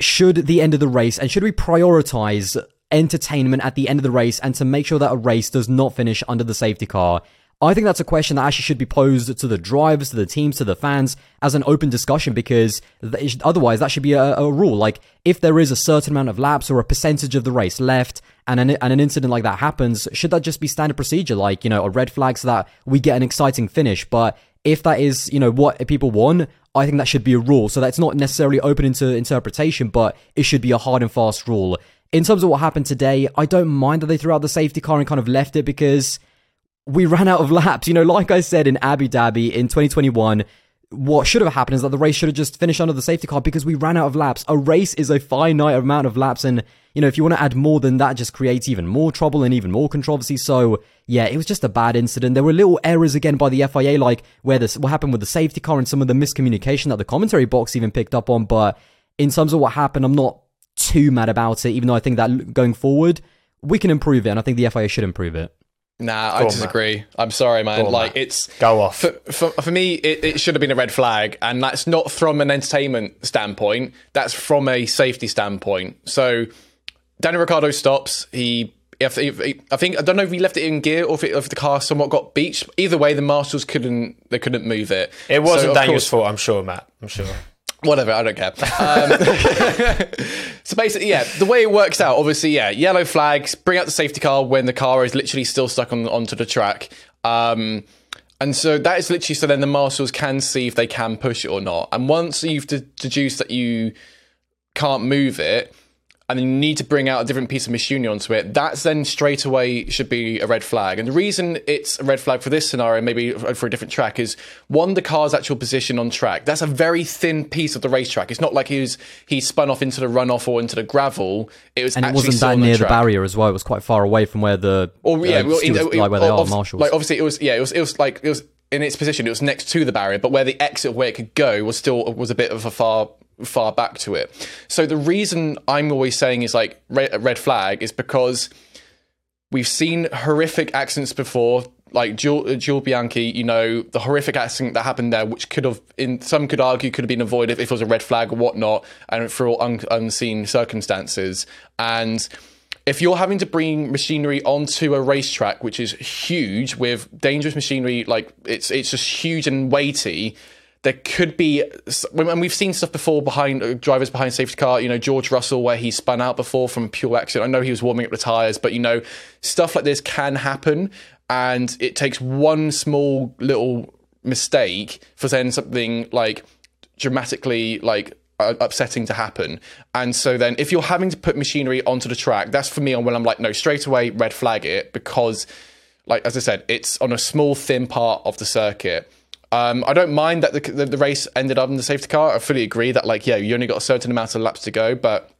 should the end of the race and should we prioritize entertainment at the end of the race and to make sure that a race does not finish under the safety car? I think that's a question that actually should be posed to the drivers, to the teams, to the fans as an open discussion because otherwise that should be a, a, rule. Like if there is a certain amount of laps or a percentage of the race left and an, and an incident like that happens, should that just be standard procedure? Like, you know, a red flag so that we get an exciting finish. But if that is, you know, what people want, I think that should be a rule. So that's not necessarily open into interpretation, but it should be a hard and fast rule. In terms of what happened today, I don't mind that they threw out the safety car and kind of left it because we ran out of laps. You know, like I said in Abu Dhabi in 2021, what should have happened is that the race should have just finished under the safety car because we ran out of laps. A race is a finite amount of laps, and you know, if you want to add more than that, just creates even more trouble and even more controversy. So, yeah, it was just a bad incident. There were little errors again by the FIA, like where this what happened with the safety car and some of the miscommunication that the commentary box even picked up on. But in terms of what happened, I'm not too mad about it, even though I think that going forward we can improve it, and I think the FIA should improve it. Nah, I disagree. I'm sorry, man. on, like Matt. it's Go off. For, for, for me, it, it should have been a red flag, and that's not from an entertainment standpoint. That's from a safety standpoint. So, Daniel Ricciardo stops. He, if, if, I think, I don't know if he left it in gear or if, it, if the car somewhat got beached. Either way, the marshals couldn't, they couldn't move it. It wasn't So, Daniel's fault, I'm sure, Matt. I'm sure. Whatever, I don't care. Um, so basically, yeah, the way it works out, obviously, yeah, yellow flags, bring out the safety car when the car is literally still stuck on onto the track. Um, and so that is literally so then the marshals can see if they can push it or not. And once you've de- deduced that you can't move it, and then you need to bring out a different piece of machinery onto it, that's then straight away should be a red flag. And the reason it's a red flag for this scenario, maybe for a different track, is one, the car's actual position on track. That's a very thin piece of the racetrack. It's not like he was he spun off into the runoff or into the gravel. It was And it actually wasn't that near the, track. barrier as well. It was quite far away from where the Or yeah, uh, well, it- stewards it- lie where they are, marshals. Like obviously, it was yeah, it was it was like it was in its position. It was next to the barrier, but where the exit of where it could go was still was a bit of a far far back to it. So the reason I'm always saying is like red, red flag is because we've seen horrific accidents before. Like Jules, uh, Jules Bianchi, you know, the horrific accident that happened there, which could have, in some could argue, could have been avoided if it was a red flag or whatnot, and for all un, unseen circumstances. And if you're having to bring machinery onto a racetrack, which is huge with dangerous machinery, like it's it's just huge and weighty, there could be, and we've seen stuff before behind uh, drivers behind safety car. You know, George Russell, where he spun out before from pure accident. I know he was warming up the tires, but you know, stuff like this can happen, and it takes one small little mistake for then something like dramatically like upsetting to happen. And so then if you're having to put machinery onto the track, that's for me on when I'm like, no, straight away red flag it because like as I said, it's on a small thin part of the circuit. Um, I don't mind that the, the, the race ended up in the safety car. I fully agree that like yeah, you only got a certain amount of laps to go, but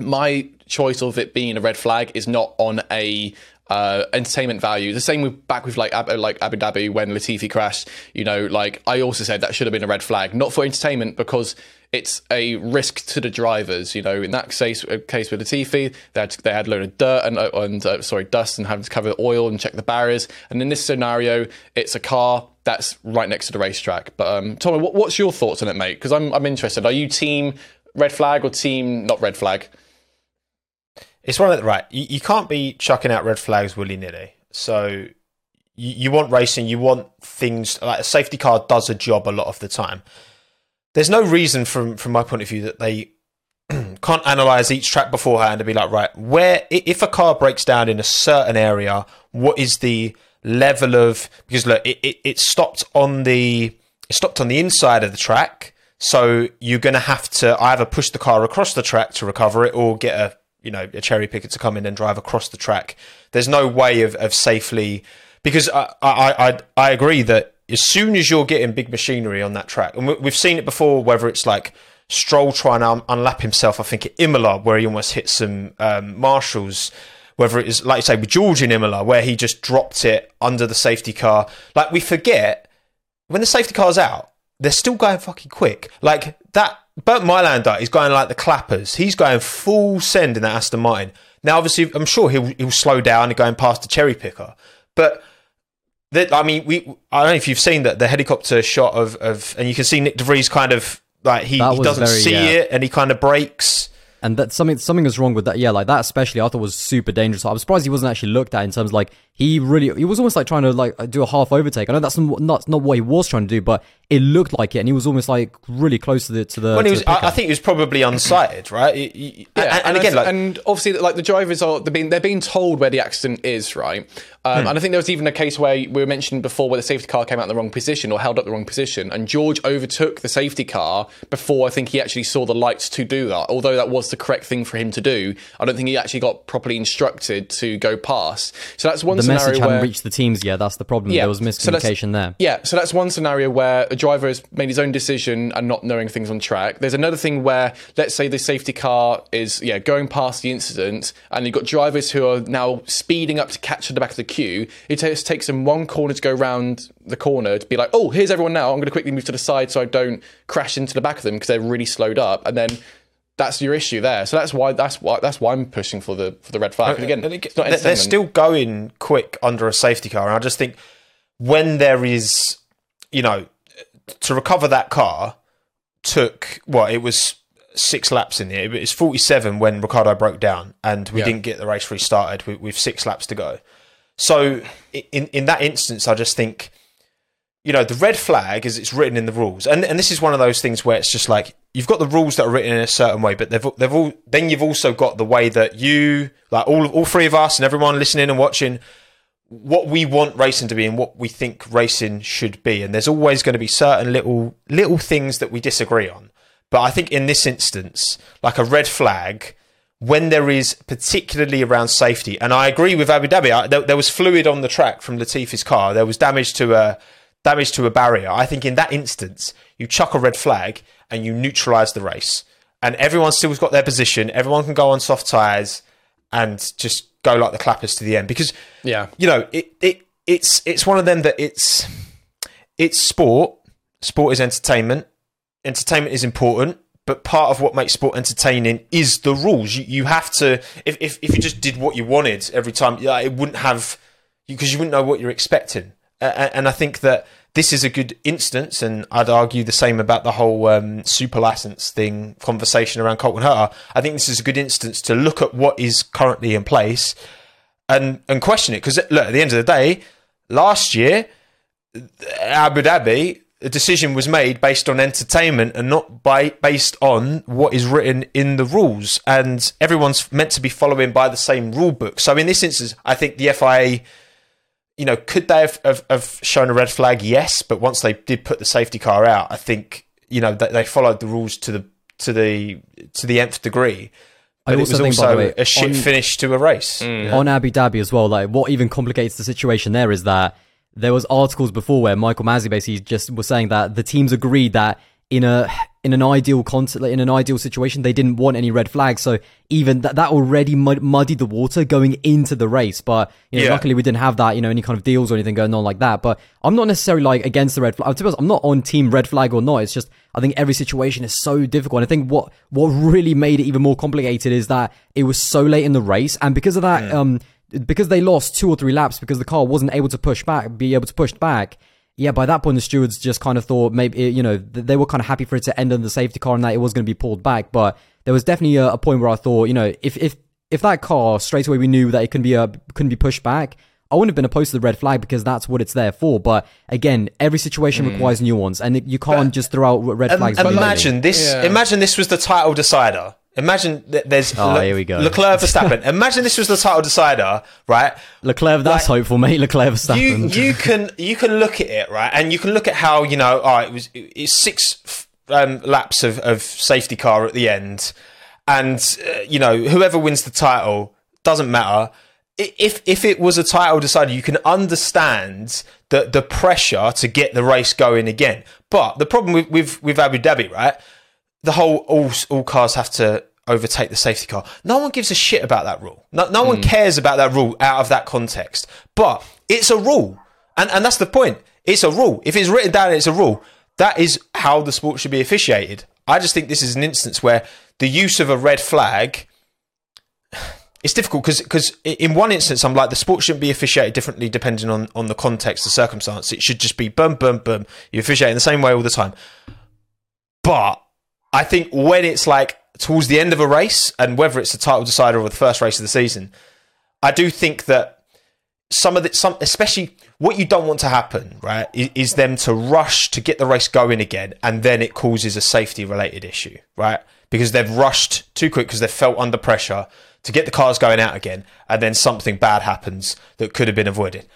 my choice of it being a red flag is not on a uh, entertainment value. The same with back with like Ab- like Abu Dhabi when Latifi crashed. You know, like I also said that should have been a red flag, not for entertainment because it's a risk to the drivers. You know, in that case, uh, case with Latifi, they had they had a load of dirt and, uh, and uh, sorry dust and having to cover the oil and check the barriers. And in this scenario, it's a car that's right next to the racetrack. But um, Tommy, what, what's your thoughts on it, mate? Because I'm I'm interested. Are you team red flag or team not red flag? It's one of the right. You, you can't be chucking out red flags willy nilly. So you, you want racing. You want things like a safety car does a job a lot of the time. There's no reason from from my point of view that they can't analyze each track beforehand and be like, right, where if a car breaks down in a certain area, what is the level of because look, it, it, it stopped on the it stopped on the inside of the track, so you're going to have to either push the car across the track to recover it or get a you know a cherry picker to come in and drive across the track. There's no way of, of safely because I, I I I agree that as soon as you're getting big machinery on that track, and we- we've seen it before, whether it's like Stroll trying to un- unlap himself, I think at Imola, where he almost hit some um, marshals. Whether it is like you say with George in Imola, where he just dropped it under the safety car. Like we forget when the safety car's out, they're still going fucking quick. Like that Bernd Mayländer is going like the clappers. He's going full send in that Aston Martin. Now, obviously, I'm sure he'll he'll slow down and going past the cherry picker, but. That, I mean, we. I don't know if you've seen that the helicopter shot of, of and you can see Nyck De Vries kind of like he, he doesn't very- see yeah. it and he kind of brakes. And that something something is wrong with that. Yeah, like that especially I thought was super dangerous. I'm surprised he wasn't actually looked at in terms of like he really he was almost like trying to like do a half overtake. I know that's not not, not what he was trying to do, but it looked like it, and he was almost like really close to the to the. When to he was, the I, I think he was probably unsighted, right? He- he- Yeah, and, and I again, like, and obviously, like the drivers are they're being they're being told where the accident is, right? Um, And I think there was even a case where we were mentioned before where the safety car came out in the wrong position or held up the wrong position, and George overtook the safety car before I think he actually saw the lights to do that. Although that was the correct thing for him to do, I don't think he actually got properly instructed to go past. So that's one the scenario message where hadn't reached the teams yet. That's the problem. there was so miscommunication there. Yeah, so that's one scenario where a driver has made his own decision and not knowing things on track. There's another thing where, let's say, the safety car is yeah going past the incident, and you've got drivers who are now speeding up to catch at the back of the queue. It takes takes them one corner to go round the corner to be like, oh, here's everyone now. I'm going to quickly move to the side so I don't crash into the back of them because they're really slowed up, and then. That's your issue there, so that's why that's why that's why I'm pushing for the for the red flag. And uh, again, and again, it's not they're, they're still going quick under a safety car, and I just think when there is, you know, to recover that car took well, it was six laps in it. It was forty seven when Ricciardo broke down, and we Yeah. didn't get the race restarted with, with six laps to go. So in in that instance, I just think. You know the red flag is it's written in the rules, and and this is one of those things where it's just like you've got the rules that are written in a certain way, but they've they've all then you've also got the way that you like all all three of us and everyone listening and watching what we want racing to be and what we think racing should be. And there's always going to be certain little little things that we disagree on. But I think in this instance, like a red flag, when there is particularly around safety, and I agree with Abu Dhabi, I, there, there was fluid on the track from Latifi's car. There was damage to a damage to a barrier. I think in that instance, you chuck a red flag and you neutralise the race, and everyone still's got their position. Everyone can go on soft tyres and just go like the clappers to the end. Because Yeah. you know it, it it's it's one of them that it's it's sport. Sport is entertainment. Entertainment is important but part of what makes sport entertaining is the rules. You, you have to if, if if you just did what you wanted every time yeah, it wouldn't have because you wouldn't know what you're expecting. Uh, and i think that this is a good instance and i'd argue the same about the whole um, super license thing conversation around Colton Herta i think this is a good instance to look at what is currently in place and and question it because look at the end of the day last year Abu Dhabi, a decision was made based on entertainment and not by based on what is written in the rules. And everyone's meant to be following by the same rule book. So in this instance, I think the FIA, you know, could they have, have, have shown a red flag? Yes, but once they did put the safety car out, I think you know that they followed the rules to the to the to the nth degree. I But it also was think, by also the way, a shit on- finish to a race. Mm. on Abu Dhabi as well. Like what even complicates the situation there is that there was articles before where Michael Masi basically just was saying that the teams agreed that in a in an ideal concept, in an ideal situation, they didn't want any red flags. So even that that already mud- muddied the water going into the race. But you know, Yeah. luckily we didn't have that, you know, any kind of deals or anything going on like that. But I'm not necessarily like against the red flag. To be honest, I'm not on team red flag or not. It's just I think every situation is so difficult. And I think what what really made it even more complicated is that it was so late in the race, and because of that, um, because they lost two or three laps because the car wasn't able to push back, be able to push back. Yeah, by that point the stewards just kind of thought maybe you know they were kind of happy for it to end on the safety car and that it was going to be pulled back. But there was definitely a, a point where I thought you know if if if that car straight away we knew that it couldn't be uh, couldn't be pushed back. I wouldn't have been opposed to the red flag because that's what it's there for. But again, every situation requires nuance, and you can't just throw out red Im- flags. imagine this. Yeah. Imagine this was the title decider. Imagine that there's Oh, Le- here we go. Leclerc Verstappen. Imagine this was the title decider, right? Leclerc, that's Like, hopeful, mate. Leclerc You Verstappen. you can you can look at it right, and you can look at how you know. Oh, it was it's six um, laps of, of safety car at the end, and uh, you know whoever wins the title doesn't matter. If if it was a title decider, you can understand the the pressure to get the race going again. But the problem with with, with Abu Dhabi, right? The whole all all cars have to overtake the safety car. No one gives a shit about that rule. No, no one hmm. cares about that rule out of that context. But it's a rule, and and that's the point. It's a rule. If it's written down, it's a rule. That is how the sport should be officiated. I just think this is an instance where the use of a red flag. It's difficult because in one instance I'm like the sport shouldn't be officiated differently depending on, on the context, the circumstance. It should just be boom, boom, boom. You officiate in the same way all the time. But I think when it's like towards the end of a race, and whether it's the title decider or the first race of the season, I do think that some of the some especially what you don't want to happen right is, is, them to rush to get the race going again and then it causes a safety related issue right? Because they've rushed too quick because they've felt under pressure to get the cars going out again and then something bad happens that could have been avoided.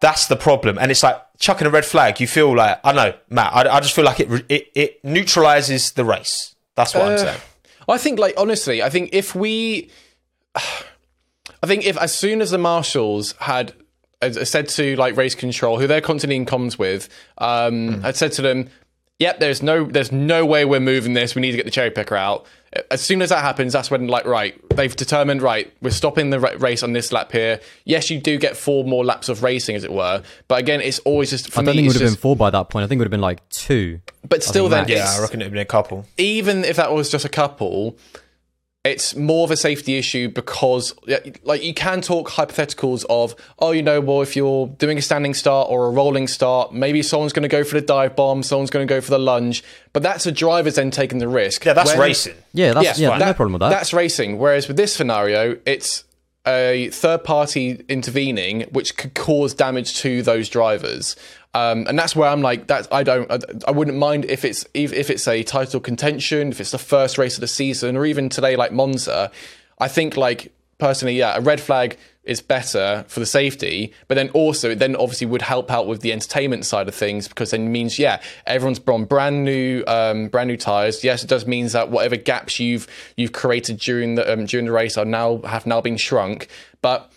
That's the problem and it's like chucking a red flag you feel like i know matt i, I just feel like it, it it neutralizes the race that's what uh, i'm saying i think like honestly i think if we I think if as soon as the marshals had said to like race control, who they're constantly in comms with, um, mm. had said to them, "Yep, there's no, there's no way we're moving this. We need to get the cherry picker out." As soon as that happens, that's when like right, they've determined right, we're stopping the race on this lap here. Yes, you do get four more laps of racing, as it were, but again, it's always just. For I don't me, think it would have just, been four by that point. I think it would have been like two. But still, then, yeah, I reckon it would have been a couple. Even if that was just a couple it's more of a safety issue because like you can talk hypotheticals of oh you know well if you're doing a standing start or a rolling start maybe someone's going to go for the dive bomb someone's going to go for the lunge but that's a driver's then taking the risk. Yeah that's when, racing. Yeah that's yeah, yeah no problem with that. That's racing. Whereas with this scenario it's a third party intervening which could cause damage to those drivers um, and that's where I'm like, that I don't, I, I, wouldn't mind if it's if it's a title contention, if it's the first race of the season, or even today like Monza. I think like personally, yeah, a red flag is better for the safety, but then also it then obviously would help out with the entertainment side of things because then it means yeah, everyone's on brand new um, brand new tires. Yes, it does means that whatever gaps you've you've created during the um, during the race are now have now been shrunk, but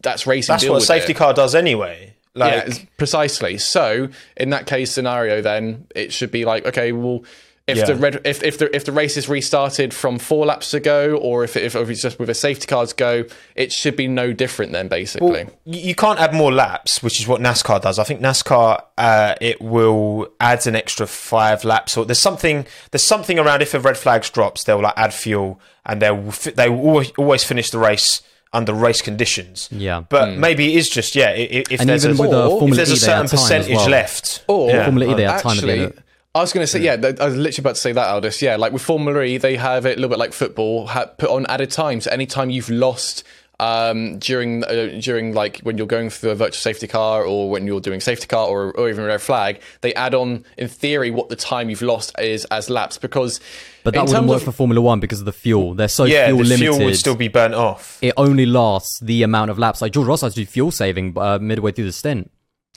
that's racing. That's what a safety it. car does anyway. Like, yeah, precisely. So in that case scenario, then it should be like, okay, well, if yeah. the red, if if the if the race is restarted from four laps ago, or if it, if it's just with a safety cars go, it should be no different then. Basically, well, you can't add more laps, which is what NASCAR does. I think NASCAR uh, it will add an extra five laps, or there's something there's something around if a red flags drops, they'll like add fuel and they will they will always, always finish the race under race conditions. Yeah, but mm. maybe it is just yeah. If, and there's even a, with the Formula if there's e, a certain percentage well. left, or yeah. Formula E, they have time actually, the I was going to say, yeah, I was literally about to say that, Aldous. Yeah, like with Formula E, they have it a little bit like football, put on added time. So anytime you've lost um, during uh, during like when you're going through a virtual safety car or when you're doing safety car or, or even a red flag, they add on in theory what the time you've lost is as laps because. But that wouldn't work of, for Formula One because of the fuel. They're so yeah, fuel the limited. fuel would still be burnt off. It only lasts the amount of laps. Like George Russell has to do fuel saving uh, midway through the stint.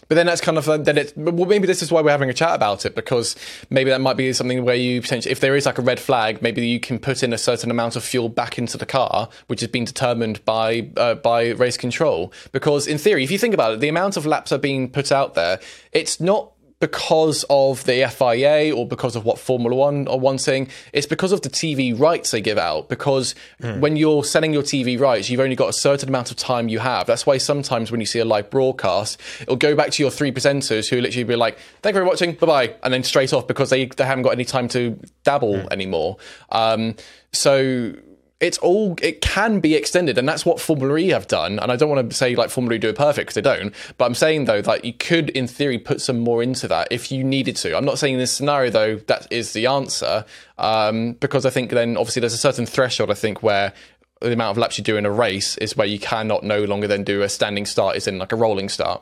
But then that's kind of then it. Well, maybe this is why we're having a chat about it because maybe that might be something where you potentially, if there is like a red flag, maybe you can put in a certain amount of fuel back into the car, which has been determined by uh, by race control. Because in theory, if you think about it, the amount of laps are being put out there, it's not because of the FIA or because of what Formula One are wanting. It's because of the TV rights they give out. Because mm. when you're selling your TV rights, you've only got a certain amount of time you have. That's why sometimes when you see a live broadcast, it'll go back to your three presenters who literally be like, "Thank you for watching, bye bye," and then straight off because they they haven't got any time to dabble mm. anymore. Um, so it's all it can be extended and that's what formula e have done and i don't want to say like formula e do it perfect because they don't but i'm saying though that you could in theory put some more into that if you needed to i'm not saying in this scenario though that is the answer um, because i think then obviously there's a certain threshold i think where the amount of laps you do in a race is where you cannot no longer then do a standing start is in like a rolling start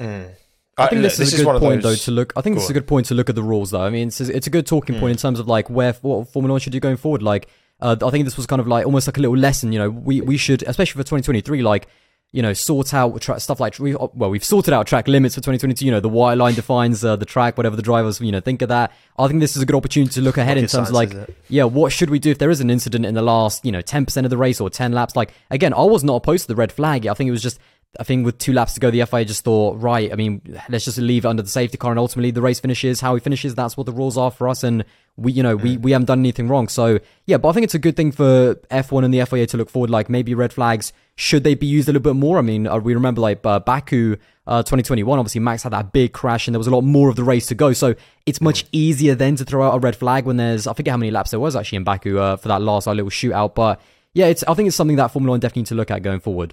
mm. I think this, this is a good point, those... though, to look. I think this is a good point to look at the rules, though. I mean, it's, it's a good talking mm. point in terms of like where what Formula One should do going forward. Like, uh, I think this was kind of like almost like a little lesson. You know, we we should, especially for 2023, like you know, sort out tra- stuff like we well, we've sorted out track limits for 2022. You know, the white line defines uh, the track, whatever the drivers you know think of that. I think this is a good opportunity to look ahead in terms of like, yeah, what should we do if there is an incident in the last you know 10% of the race or 10 laps? Like again, I was not opposed to the red flag. I think it was just I think with two laps to go, the FIA just thought, right, I mean, let's just leave it under the safety car, and ultimately the race finishes how he finishes. That's what the rules are for us, and we, you know, we we haven't done anything wrong. So yeah, but I think it's a good thing for F1 and the FIA to look forward. Like maybe red flags should they be used a little bit more? I mean, uh, we remember like uh, Baku. Uh, 2021, obviously Max had that big crash and there was a lot more of the race to go. So it's much easier then to throw out a red flag when there's, I forget how many laps there was actually in Baku uh, for that last uh, little shootout. But yeah, it's, I think it's something that Formula One definitely need to look at going forward.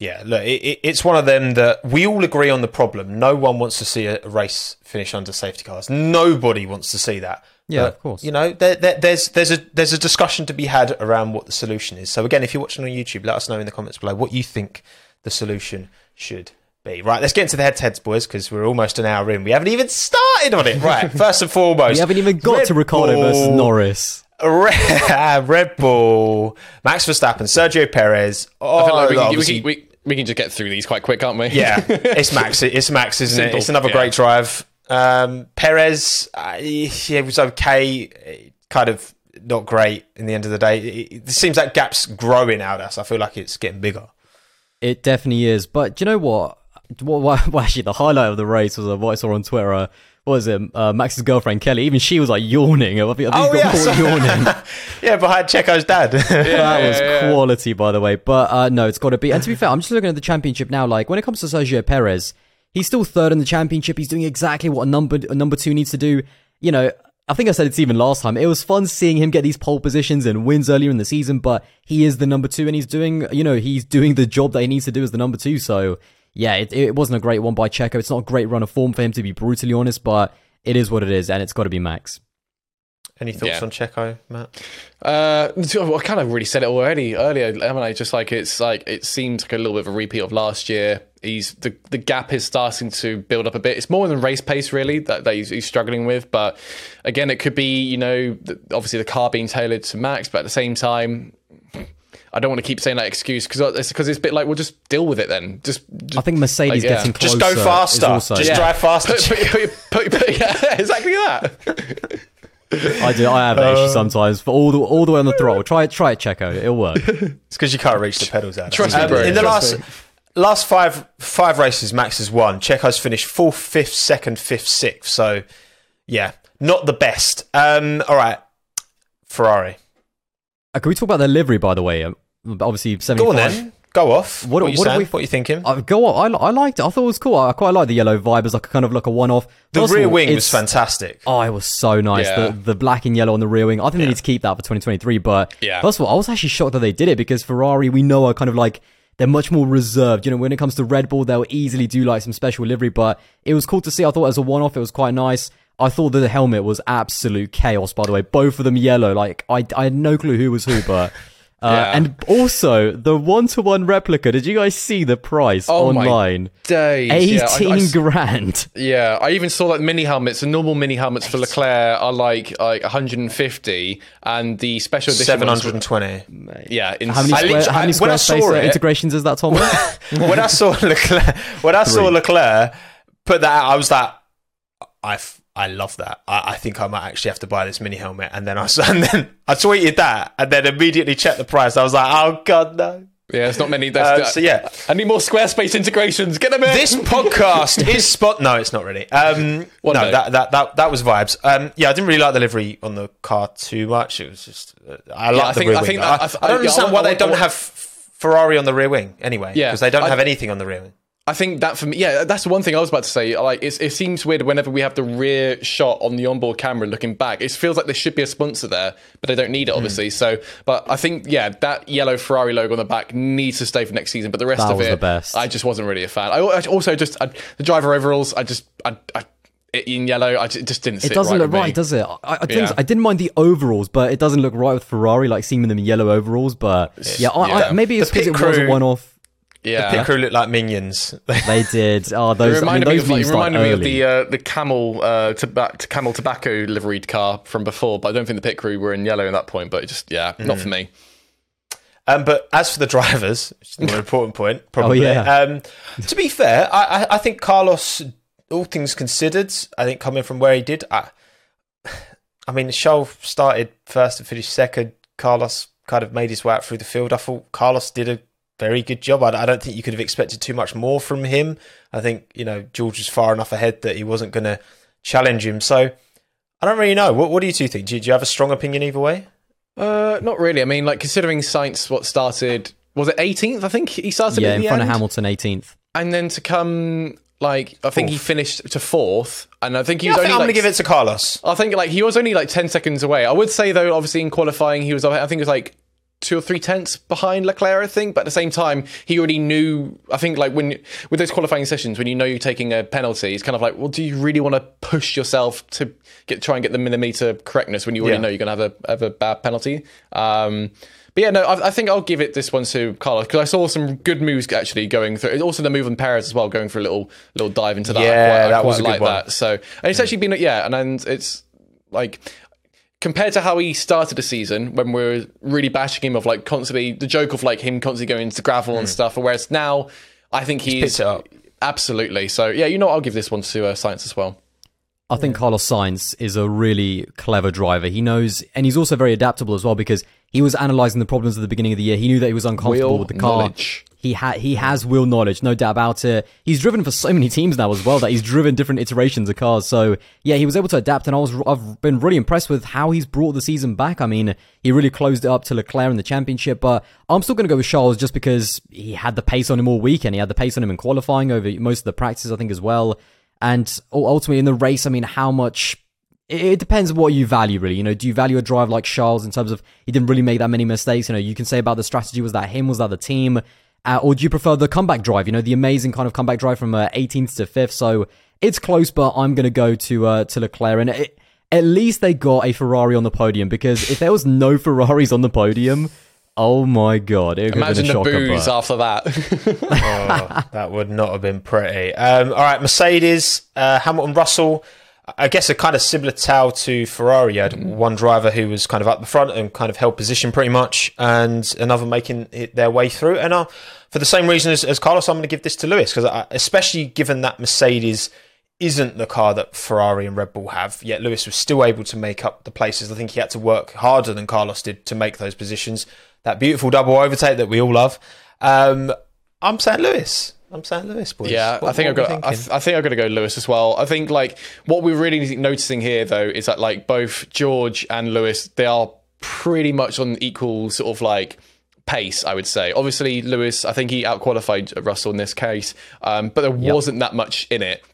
Yeah, look, it, it, it's one of them that we all agree on the problem. No one wants to see a race finish under safety cars. Nobody wants to see that. Yeah, But, of course. You know, there, there, there's there's a there's a discussion to be had around what the solution is. So again, if you're watching on YouTube, let us know in the comments below what you think the solution should be. Right, let's get into the head-to-heads, boys, because we're almost an hour in. We haven't even started on it. Right, first and foremost, We haven't even got Red to Ricciardo versus Norris. Red, Red Bull, Max Verstappen, Sergio Perez. Oh, I feel like we, oh, can, we, can, we, we can just get through these quite quick, can't we? yeah, it's Max. It's Max, isn't it? It's another yeah. great drive. Um, Perez, uh, yeah, it was okay. Kind of not great in the end of the day. It, it seems that gap's growing out us. I feel like it's getting bigger. It definitely is. But do you know what? What, what, well, actually, the highlight of the race was uh, what I saw on Twitter. What was it? Uh, Max's girlfriend Kelly. Even she was like yawning. I think, I think he got caught yawning. yeah, behind Checo's dad. that was quality, by the way. But uh, no, it's got to be. And to be fair, I'm just looking at the championship now. Like when it comes to Sergio Perez, he's still third in the championship. He's doing exactly what a number a number two needs to do. You know, I think I said it's even last time. It was fun seeing him get these pole positions and wins earlier in the season. But he is the number two, and he's doing you know he's doing the job that he needs to do as the number two. So yeah, it, it wasn't a great one by Checo. It's not a great run of form for him to be brutally honest, but it is what it is, and it's got to be Max. Any thoughts Yeah. on Checo, Matt? Uh, I kind of really said it already earlier, haven't I? Just like it's like it seems like a little bit of a repeat of last year. He's the the gap is starting to build up a bit. It's more than race pace really that, that he's, he's struggling with. But again, it could be you know obviously the car being tailored to Max, but at the same time. I don't want to keep saying that excuse because it's because it's a bit like we'll just deal with it then. Just, just I think Mercedes Like, yeah. getting closer. Just go faster. also- Just Yeah. drive faster. put, put, put, put, put, yeah, exactly that. I do. I have that issue sometimes. For all the all the way on the throttle. Try it. Try it, Checo. It'll work. It's because you can't reach the pedals out. Trust me, Um, bro, In the last me. last five five races, Max has won. Checo's finished fourth, fifth, second, fifth, sixth. So yeah, not the best. Um, all right, Ferrari. Uh, can we talk about their livery, by the way? Um, obviously, Go on then. Go off. What- What, are you what saying? we- What are you thinking? Uh, go on. I, I liked it. I thought it was cool. I quite like the yellow vibe as like a kind of like a one off. the rear wing was fantastic. Oh, it was so nice. Yeah. The the black and yellow on the rear wing. I think they need to keep that for 2023. But Yeah. first of all, I was actually shocked that they did it because Ferrari, we know, are kind of like they're much more reserved. You know, when it comes to Red Bull, they'll easily do like some special livery. But it was cool to see. I thought as a one off, it was quite nice. I thought that the helmet was absolute chaos. By the way, both of them yellow. Like I, I had no clue who was who, but. Uh, Yeah. And also the one-to-one replica. Did you guys see the price Oh my online? Days. Eighteen Yeah, I- I- grand. Yeah, I even saw like mini helmets. The normal mini helmets for Leclerc are like like 150, and the special edition Seven ones hundred and twenty. were- Yeah, in, How many, square, literally- how many I- when I Squarespace saw uh, it- integrations is that, Tom? when I saw Leclerc, when I saw Three. Leclerc put that, out, I was like, I, f- I love that. I, I think I might actually have to buy this mini helmet. And then I and then I tweeted that, and then immediately checked the price. I was like, oh god, no. yeah, it's not many. Uh, so yeah, I need more Squarespace integrations. Get them in. this podcast is spot. No, it's not really. Um, no, day. that, that that that was vibes. Um, yeah, I didn't really like the livery on the car too much. It was just uh, I like I the think- rear I wing. think that- I I- don't yeah, understand want- why they want- don't want- have Ferrari on the rear wing anyway. Yeah, because they don't have anything on the rear wing. I think that for me, yeah, that's the one thing I was about to say. Like, it's, it seems weird whenever we have the rear shot on the onboard camera looking back. It feels like there should be a sponsor there, but they don't need Hmm. it, obviously. So, but I think, yeah, that yellow Ferrari logo on the back needs to stay for next season. But the rest That of it. I just wasn't really a fan. I, I also just I, the driver overalls. I just, I, I, it in yellow, I just, didn't. See it doesn't right look right, does it? I, I, think Yeah. I didn't mind the overalls, but it doesn't look right with Ferrari, like seeing them in yellow overalls. But yeah, I, I, maybe it's because it was a one-off. Yeah, The Pit crew look like minions. They did. Oh, It those. I mean, reminded me of, like, it reminded me of the uh, the camel uh, toba- to camel tobacco liveried car from before, but I don't think the pit crew were in yellow at that point. But it just yeah, not Mm. for me. Um, but as for the drivers, which is the more important point, probably. Oh, yeah. um, to be fair, I, I, I think Carlos, all things considered, I think coming from where he did, I, I mean, Charles started first and finished second. Carlos kind of made his way out through the field. I thought Carlos did a very good job. I, I don't think you could have expected too much more from him. I think you know George was far enough ahead that he wasn't going to challenge him. So I don't really know. What, what do you two think? Do you, do you have a strong opinion either way? Uh, not really. I mean, like considering Sainz, what started was it 18th? I think he started Yeah, at in front end. of Hamilton, 18th. and then to come like I think he finished to fourth, and I think he Yeah, I was think only I'm like going to give it to Carlos. I think like he was only like ten seconds away. I would say though, obviously in qualifying, he was I think it was like two or three tenths behind Leclerc. I think, but at the same time, he already knew. I think like when with those qualifying sessions, when you know you're taking a penalty, it's kind of like, well, do you really want to push yourself to get try and get the millimeter correctness when you already Yeah. know you're going to have a have a bad penalty? Um, but yeah, no, I, I think I'll give it this one to Carlos because I saw some good moves actually going through. Also, the move on Perez as well, going for a little little dive into that. I Yeah, quite, I that was like that. So, and it's actually been yeah, and, and it's like compared to how he started the season when we were really bashing him of like constantly the joke of like him constantly going into gravel and stuff, whereas now I think he's, picked it up. absolutely. So yeah, you know, what, I'll give this one to uh, Sainz as well. I think Carlos Sainz is a really clever driver. He knows, and he's also very adaptable as well because he was analyzing the problems at the beginning of the year. He knew that he was uncomfortable Wheel with the car. knowledge. He ha- he has wheel knowledge, no doubt about it. He's driven for so many teams now as well that he's driven different iterations of cars. So yeah, he was able to adapt, and I was I've been really impressed with how he's brought the season back. I mean, he really closed it up to Leclerc in the championship, but I'm still going to go with Charles just because he had the pace on him all weekend. He had the pace on him in qualifying over most of the practices, I think, as well. And ultimately in the race, I mean, how much it depends what you value, really. You know, do you value a drive like Charles in terms of he didn't really make that many mistakes? You know, you can say about the strategy was that him, was that the team, uh, or do you prefer the comeback drive? You know, the amazing kind of comeback drive from uh, 18th to 5th. So it's close, but I'm going to go to uh, to Leclerc, and it, at least they got a Ferrari on the podium because if there was no Ferraris on the podium. Oh my god! It could Imagine been a the shocker, booze but- after that. oh, that would not have been pretty. Um, all right, Mercedes, uh, Hamilton, Russell. I guess a kind of similar tale to Ferrari. You had one driver who was kind of up the front and kind of held position pretty much, and another making it their way through. And uh, for the same reason as, as Carlos, I'm going to give this to Lewis because, especially given that Mercedes isn't the car that Ferrari and Red Bull have, yet Lewis was still able to make up the places. I think he had to work harder than Carlos did to make those positions. That beautiful double overtake that we all love. Um, I'm saying Lewis. I'm saying Lewis, boys. Yeah, What- I think I've got. I, th- I think I've got to go Lewis as well. I think like what we're really noticing here though is that like both George and Lewis they are pretty much on equal sort of like pace. I would say. Obviously, Lewis. I think he outqualified Russell in this case, um, but there wasn't that much in it.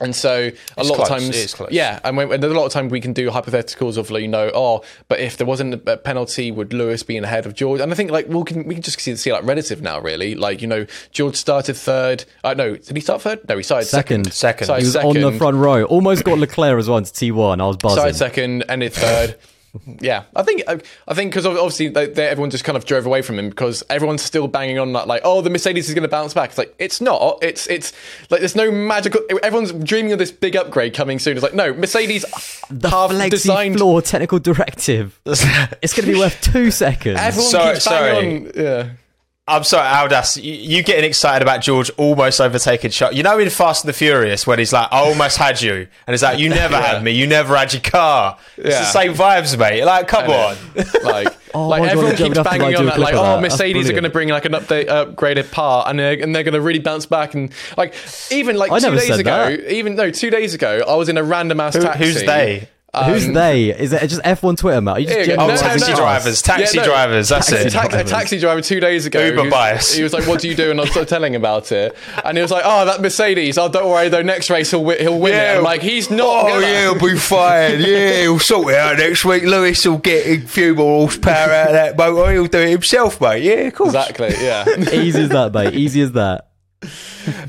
And so a lot close, of times, yeah, and when, and there's a lot of times we can do hypotheticals of like, you know, oh, but if there wasn't a penalty, would Lewis be in ahead of George? And I think like we can we can just see, see like relative now, really. Like you know, George started third. Uh, no, did he start third? No, he started second. Second. Second. Started He was second. on the front row. Almost got Leclerc as well into T1. I was buzzing. Started second, ended third. yeah, I think I, I think because obviously they, they, everyone just kind of drove away from him because everyone's still banging on that like, oh, the Mercedes is going to bounce back. It's like it's not. It's it's like there's no magical. Everyone's dreaming of this big upgrade coming soon. It's like no, Mercedes the have flexi designed. floor technical directive. it's going to be worth two seconds. Everyone Sorry- keeps banging sorry. on. Yeah. I'm sorry, Aldas. You, you getting excited about George almost overtaking shot? You know in Fast and the Furious when he's like, "I almost had you," and it's like, "You never had me. You never had your car." It's Yeah. the same vibes, mate. Like, come on. like, Oh like my God, everyone keeps banging on that, like, oh, that. Mercedes are going to bring like an update, upgraded part, and they're, and they're going to really bounce back. And like, even like I two days ago, that. even no, two days ago, I was in a random ass taxi. who's they? Who's um, they? Is it just F1 Twitter, Matt? Are you just Here. Oh, No, generalizing taxi no. drivers. Taxi Yeah, no. drivers. That's a, it. a taxi driver two days ago. Uber he was, bias. He was like, "What do you do?" And I was sort of telling him about it, and he was like, "Oh, that Mercedes. Oh, don't worry, though. Next race he'll wi- he'll win it." I'm like, "He's not." Oh gonna. yeah, he'll be fine. Yeah, he'll sort it out next week. Lewis will get a few more horsepower out of that motor. He'll do it himself, mate. Yeah, of course. Exactly. Yeah. Easy as that, mate. Easy as that.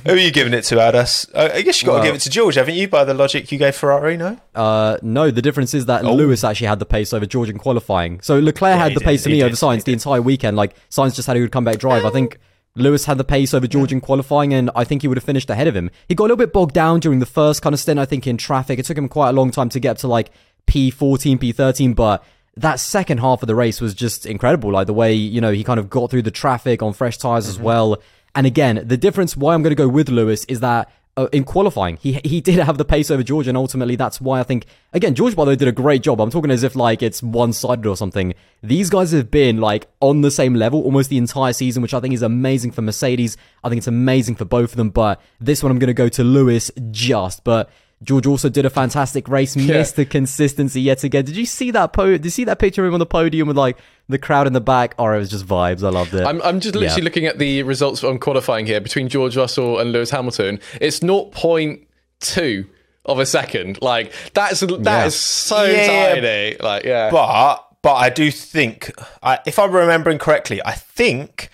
Who are you giving it to, Aldas? Uh, I guess you got to give it to George, haven't you? By the logic you gave Ferrari, no? Uh, no, the difference is that Lewis actually had the pace over George in qualifying. So Leclerc had he the pace to me did, over Sainz the entire weekend. Like Sainz just had a good comeback drive. I think Lewis had the pace over George in qualifying, and I think he would have finished ahead of him. He got a little bit bogged down during the first kind of stint. I think in traffic, it took him quite a long time to get up to like P14, P13, but. That second half of the race was just incredible. Like the way, you know, he kind of got through the traffic on fresh tires as well. And again, the difference why I'm going to go with Lewis is that uh, in qualifying. He he did have the pace over George, and ultimately that's why I think again George by the way did a great job. I'm talking as if like it's one sided or something. These guys have been like on the same level almost the entire season, which I think is amazing for Mercedes. I think it's amazing for both of them. But this one I'm going to go to Lewis just, but. George also did a fantastic race, missed the consistency yet again. Did you see that po- Did you see that picture of him on the podium with like the crowd in the back? Or it was just vibes. I loved it. I'm, I'm just literally Yeah. looking at the results on qualifying here between George Russell and Lewis Hamilton. It's 0.2 of a second. Like that's that is Yeah. so Yeah. tiny. Like yeah. But but I do think, I, if I'm remembering correctly, I think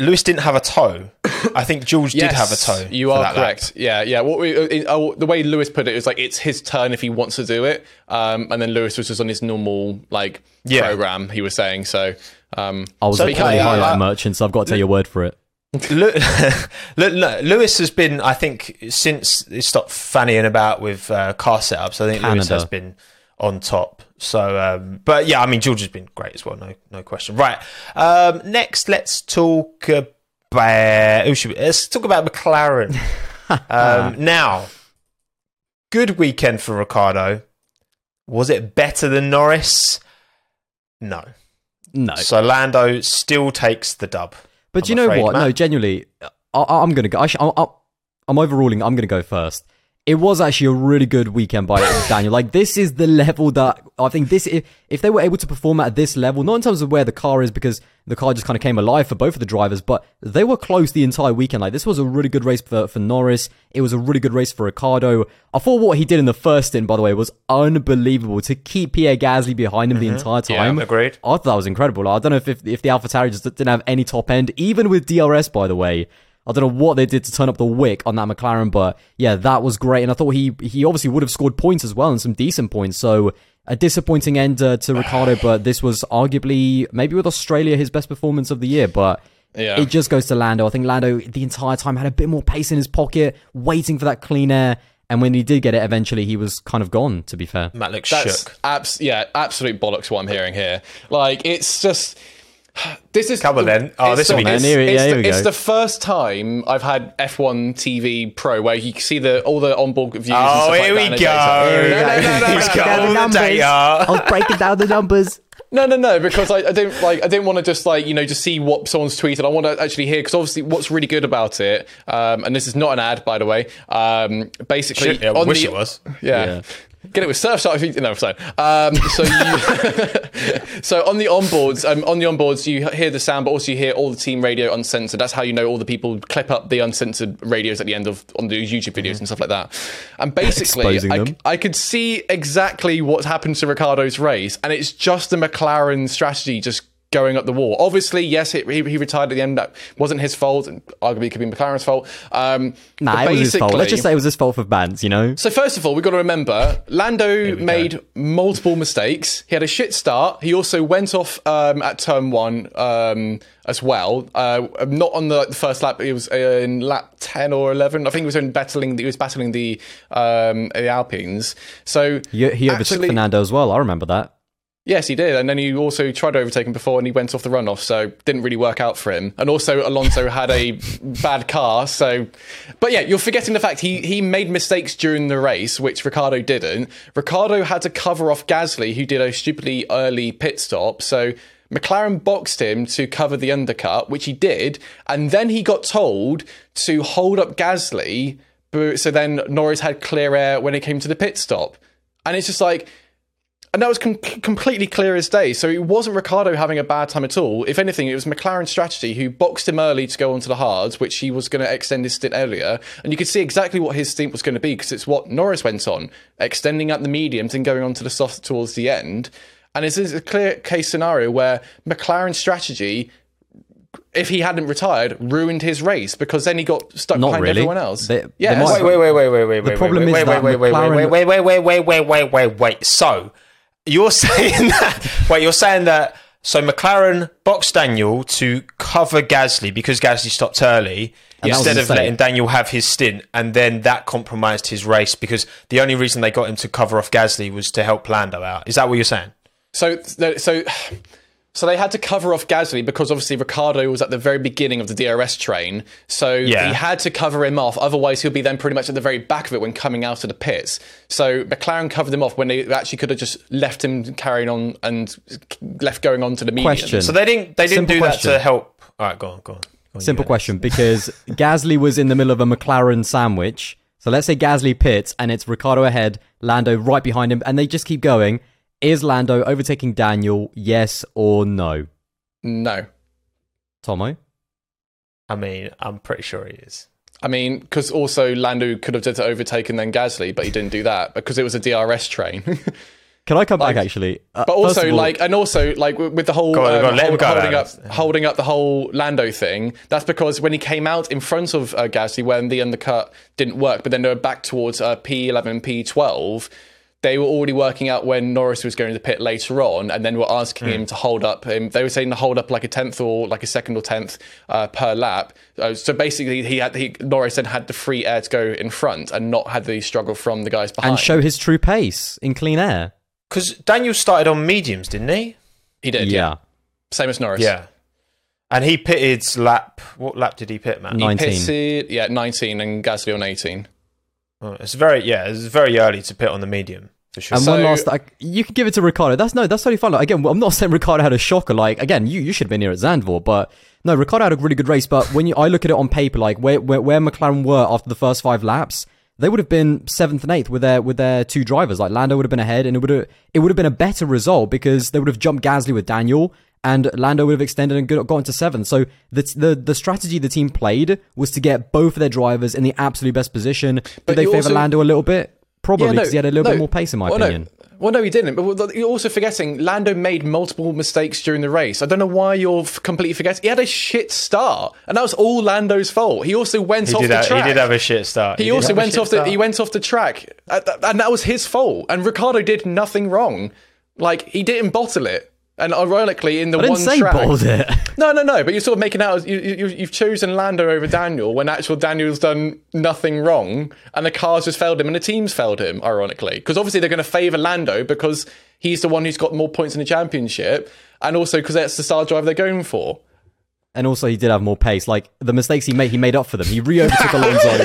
Lewis didn't have a toe. I think George did have a toe. You are that lap. correct. Yeah, yeah. What we, uh, uh, the way Lewis put it is like it's his turn if he wants to do it, um, and then Lewis was just on his normal like Yeah. program. He was saying so. Um, I was So, a okay, highlight uh, merchant, so I've got to take your word for it. Lu- Lu- Lewis has been, I think, since he stopped fannying about with uh, car setups. I think Lewis has been on top. So, um, but yeah, I mean, George has been great as well. No, no question. Right. Um, next, let's talk about. Who should we, let's talk about McLaren. um, now, good weekend for Ricciardo. Was it better than Norris? No. No, So Lando still takes the dub. but I'm you know afraid, what? No, genuinely, I, I'm gonna go. I sh- I, I, I'm overruling. I'm gonna go first. It was actually a really good weekend by Daniel. Like this is the level that I think this. If, if they were able to perform at this level, not in terms of where the car is, because the car just kind of came alive for both of the drivers, but they were close the entire weekend. Like this was a really good race for for Norris. It was a really good race for Ricciardo. I thought what he did in the first stint, by the way, was unbelievable to keep Pierre Gasly behind him the mm-hmm. entire time. agreed. I thought that was incredible. I don't know if, if, if the AlphaTauri just didn't have any top end, even with DRS, by the way. I don't know what they did to turn up the wick on that McLaren, but yeah, that was great. And I thought he he obviously would have scored points as well and some decent points. So a disappointing end uh, to Ricciardo, but this was arguably maybe with Australia his best performance of the year. But Yeah. it just goes to Lando. I think Lando the entire time had a bit more pace in his pocket, waiting for that clean air. And when he did get it, eventually he was kind of gone. To be fair, Matt looks That's shook. abs- yeah, absolute bollocks. What I'm hearing here, like it's just this is Come on then. Oh, this will the- be it's- yeah, it's the- It's the first time I've had F1 TV Pro where you can see the all the onboard views. and Oh, stuff here like we go. in the data. No, no, no, He's no, got no, all the. I was breaking down the numbers. No, no, no, because I, I don't like I didn't want to just like you know just see what someone's tweeted. I want to actually hear because obviously what's really good about it, um, and this is not an ad by the way. Um, basically, Shit, yeah, I on wish the- it was. Yeah. Yeah. Get it with Surfshark. if you- No, sorry. Um, so you, so on the onboards, um, on the onboards, you hear the sound, but also you hear all the team radio uncensored. That's how you know all the people clip up the uncensored radios at the end of on the YouTube videos and stuff like that. And basically, I. I could see exactly what's happened to Ricciardo's race, and it's just the McLaren strategy just going up the wall. Obviously, yes, he, he he retired at the end. That wasn't his fault, and arguably it could be McLaren's fault. Um, Nah, it was his fault. Let's just say it was his fault for bans, you know? so first of all, we've got to remember Lando made multiple mistakes. He had a shit start. He also went off um, at turn one um, as well. Uh, not on the, the first lap. But it was in lap ten or eleven. I think he was in battling. He was battling the um, the Alpines. So He, he overtook Fernando as well. I remember that. Yes, he did, and then he also tried to overtake him before, and he went off the runoff, so didn't really work out for him. And also, Alonso had a bad car, so. But yeah, you're forgetting the fact he he made mistakes during the race, which Ricciardo didn't. Ricciardo had to cover off Gasly, who did a stupidly early pit stop, so. McLaren boxed him to cover the undercut, which he did, and then he got told to hold up Gasly. So then Norris had clear air when it came to the pit stop, and it's just like and that was com- completely clear as day. So it wasn't Ricciardo having a bad time at all. If anything, it was McLaren's strategy who boxed him early to go onto the hards, which he was going to extend his stint earlier. And you could see exactly what his stint was going to be because it's what Norris went on, extending out the mediums and going on to the soft towards the end. And this is a clear case scenario where McLaren's strategy, if he hadn't retired, ruined his race because then he got stuck Not behind really. everyone else. They- they yes. might- Wait, wait, wait, wait, wait, wait, wait. problem wait, is wait, that wait, wait, McLaren- wait, wait, wait, wait, wait, wait, wait, wait, wait. So you're saying that? Wait, you're saying that? So McLaren boxed Daniel to cover Gasly because Gasly stopped early And instead of letting Daniel have his stint, and then that compromised his race because the only reason they got him to cover off Gasly was to help Lando out. Is that what you're saying? So, so So they had to cover off Gasly because obviously Ricciardo was at the very beginning of the DRS train. So Yeah. he had to cover him off. Otherwise, he'll be then pretty much at the very back of it when coming out of the pits. So McLaren covered him off when they actually could have just left him carrying on and left going on to the medium. Question. So they didn't they didn't Simple do question. that to help. All right, go on, go on. Go on, Simple question because Gasly was in the middle of a McLaren sandwich. So let's say Gasly pits and it's Ricciardo ahead, Lando right behind him, and they just keep going. Is Lando overtaking Daniel? Yes or no? No. Tomo? I mean, I'm pretty sure he is. I mean, because also Lando could have just overtaken then Gasly, but he didn't do that because it was a DRS train. Can I come Like- back actually? Uh, But also, all- like, and also, like, with with the whole Go on, um, go on, let him hold- go, holding up, holding up the whole Lando thing. That's because when he came out in front of uh, Gasly, when the undercut didn't work, but then they were back towards uh, P11, P12. They were already working out when Norris was going to pit later on, and then were asking Hmm. him to hold up. Him. They were saying to hold up like a tenth or like a second or tenth uh, per lap. Uh, so basically, he had he, Norris then had the free air to go in front and not had the struggle from the guys behind. and show his true pace in clean air. Because Daniel started on mediums, didn't he? he did, yeah. Same as Norris. Yeah. And he pitted lap. What lap did he pit, man? Nine. 19. Pitted, yeah, 19 and Gasly on 18. Oh, it's very yeah. It's very early to pit on the medium for sure. And So- one last, like, you can give it to Ricciardo. That's no, that's totally fine. Like, again, I'm not saying Ricciardo had a shocker. Like, again, you, you should have been here at Zandvoort, but no, Ricciardo had a really good race. But when you, I look at it on paper, like where, where where McLaren were after the first five laps, they would have been seventh and eighth with their with their two drivers. Like Lando would have been ahead, and it would have it would have been a better result because they would have jumped Gasly with Daniel. And Lando would have extended and got- gotten to seventh. So the, the the strategy the team played was to get both of their drivers in the absolute best position. Did But they favour also- Lando a little bit? Probably Yeah, no, because he had a little no. bit more pace, in my well, no. opinion. Well, no, he didn't. But you're also forgetting Lando made multiple mistakes during the race. I don't know why you're completely forgetting. He had a shit start, and that was all Lando's fault. He also went he off the have, track. he did have a shit start. He did also went shit off the he went off the track, and that was his fault. And Ricciardo did nothing wrong. Like he didn't bottle it. And ironically, in the I didn't one say track, it. No, no, no. But you're sort of making out as you, you, you've chosen Lando over Daniel when actual Daniel's done nothing wrong, and the cars just failed him, and the teams failed him. Ironically, because obviously they're going to favour Lando because he's the one who's got more points in the championship, and also because that's the style driver they're going for. And also, he did have more pace. Like the mistakes he made, he made up for them. He re-overtook Alonso.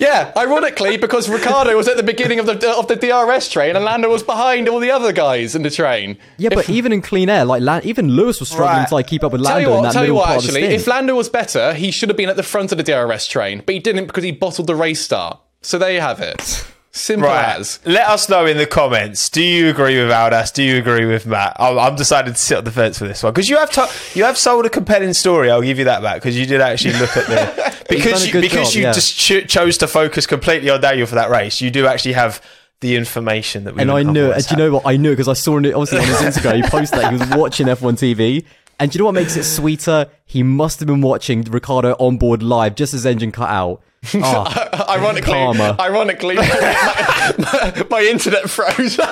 Yeah, ironically, because Ricciardo was at the beginning of the of the DRS train, and Lando was behind all the other guys in the train. Yeah, but even in clean air, like La- even Lewis was struggling Right. to like keep up with Lando. Tell you in what, that tell you what. Actually, if Lando was better, he should have been at the front of the DRS train, but he didn't because he bottled the race start. So there you have it. Simple Right. as. Let us know in the comments. Do you agree with Aldas? Do you agree with Matt? I'm, I'm decided to sit on the fence for this one because you have to, you have sold a compelling story. I'll give you that back because you did actually look at the because you, because job, you yeah. just cho- chose to focus completely on Daniel for that race. You do actually have the information that we and I knew, otherwise and do you know what? I knew because I saw it obviously on his Instagram. He posted that he was watching F1 TV. And do you know what makes it sweeter? He must have been watching Ricciardo on board live just as engine cut out. Oh, Ironically, Karma. ironically, my, my- my internet froze.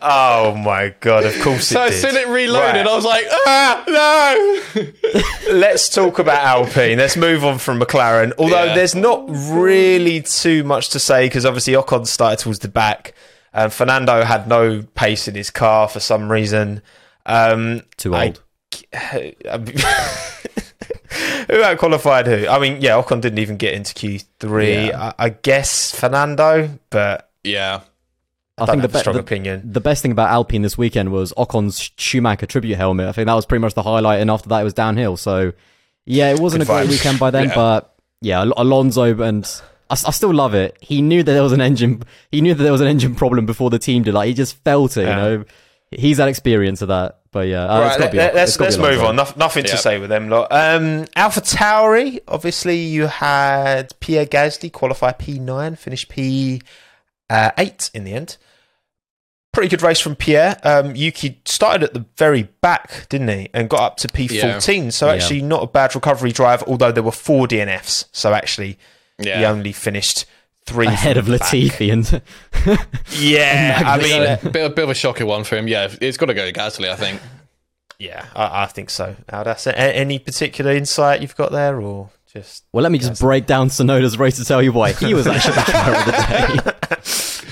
Oh my god! Of course it as did. soon as it reloaded, Right. I was like, ah, no. Let's talk about Alpine. Let's move on from McLaren. Although Yeah. there's not really too much to say because obviously Ocon started towards the back. and Fernando had no pace in his car for some reason. Um, too I- old. Who out qualified who? I mean, yeah, Ocon didn't even get into Q3. Yeah. I, I guess Fernando, but Yeah. I, I think the, a strong be- opinion. the best thing about Alpine this weekend was Ocon's Schumacher tribute helmet. I think that was pretty much the highlight, and after that, it was downhill. So, yeah, it wasn't Good a great weekend by then, Yeah. but yeah, Al- Alonso and I still love it. He knew that there was an engine. He knew that there was an engine problem before the team did. Like he just felt it. Yeah. You know, he's had experience of that. But yeah, uh, Right, gotta be- let's, let's move on. Noth- nothing Yeah. to say with them lot. Um, Alpha Tauri, obviously you had Pierre Gasly qualify P9, finish P8 in the end. Pretty good race from Pierre. Um, Yuki started at the very back, didn't he, and got up to P14. So Yeah. actually not a bad recovery drive. Although there were four DNFs, so actually he only finished three ahead of the back. Latifi and Yeah, I mean, a bit, bit of a shocker one for him. Yeah, it's got to go to Gasly, I think. yeah, I, I think so. Aldas, any particular insight you've got there, or just well, let me just break down Tsunoda's race to tell you why he was actually the driver of the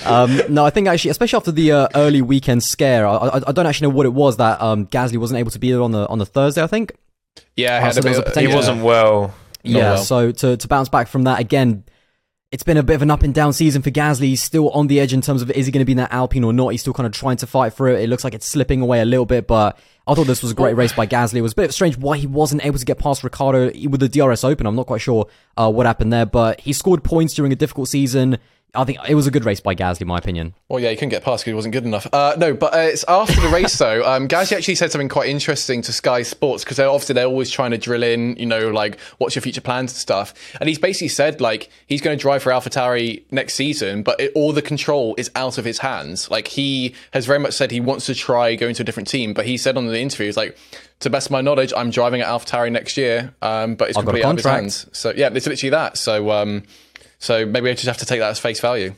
day. um, no, I think actually, especially after the uh, early weekend scare, I, I, I don't actually know what it was that um, Gasly wasn't able to be there on the on the Thursday. I think. Yeah, had so a there was a He wasn't well. Yeah, well. so to, to bounce back from that again, it's been a bit of an up and down season for Gasly. He's still on the edge in terms of is he going to be in that Alpine or not. He's still kind of trying to fight for it. It looks like it's slipping away a little bit, but I thought this was a great race by Gasly. It was a bit strange why he wasn't able to get past Ricciardo with the DRS Open. I'm not quite sure uh, what happened there, but he scored points during a difficult season. I think it was a good race by Gasly, in my opinion. Well, yeah, he couldn't get past because he wasn't good enough. Uh, no, but uh, it's after the race though. Um, Gasly actually said something quite interesting to Sky Sports because they're obviously they're always trying to drill in, you know, like what's your future plans and stuff. And he's basically said like he's going to drive for AlphaTauri next season, but it, all the control is out of his hands. Like he has very much said he wants to try going to a different team, but he said on the interview, he's like, to best of my knowledge, I'm driving at AlphaTauri next year, um, but it's I've completely out of his hands. So yeah, it's literally that. So um, so maybe I just have to take that as face value.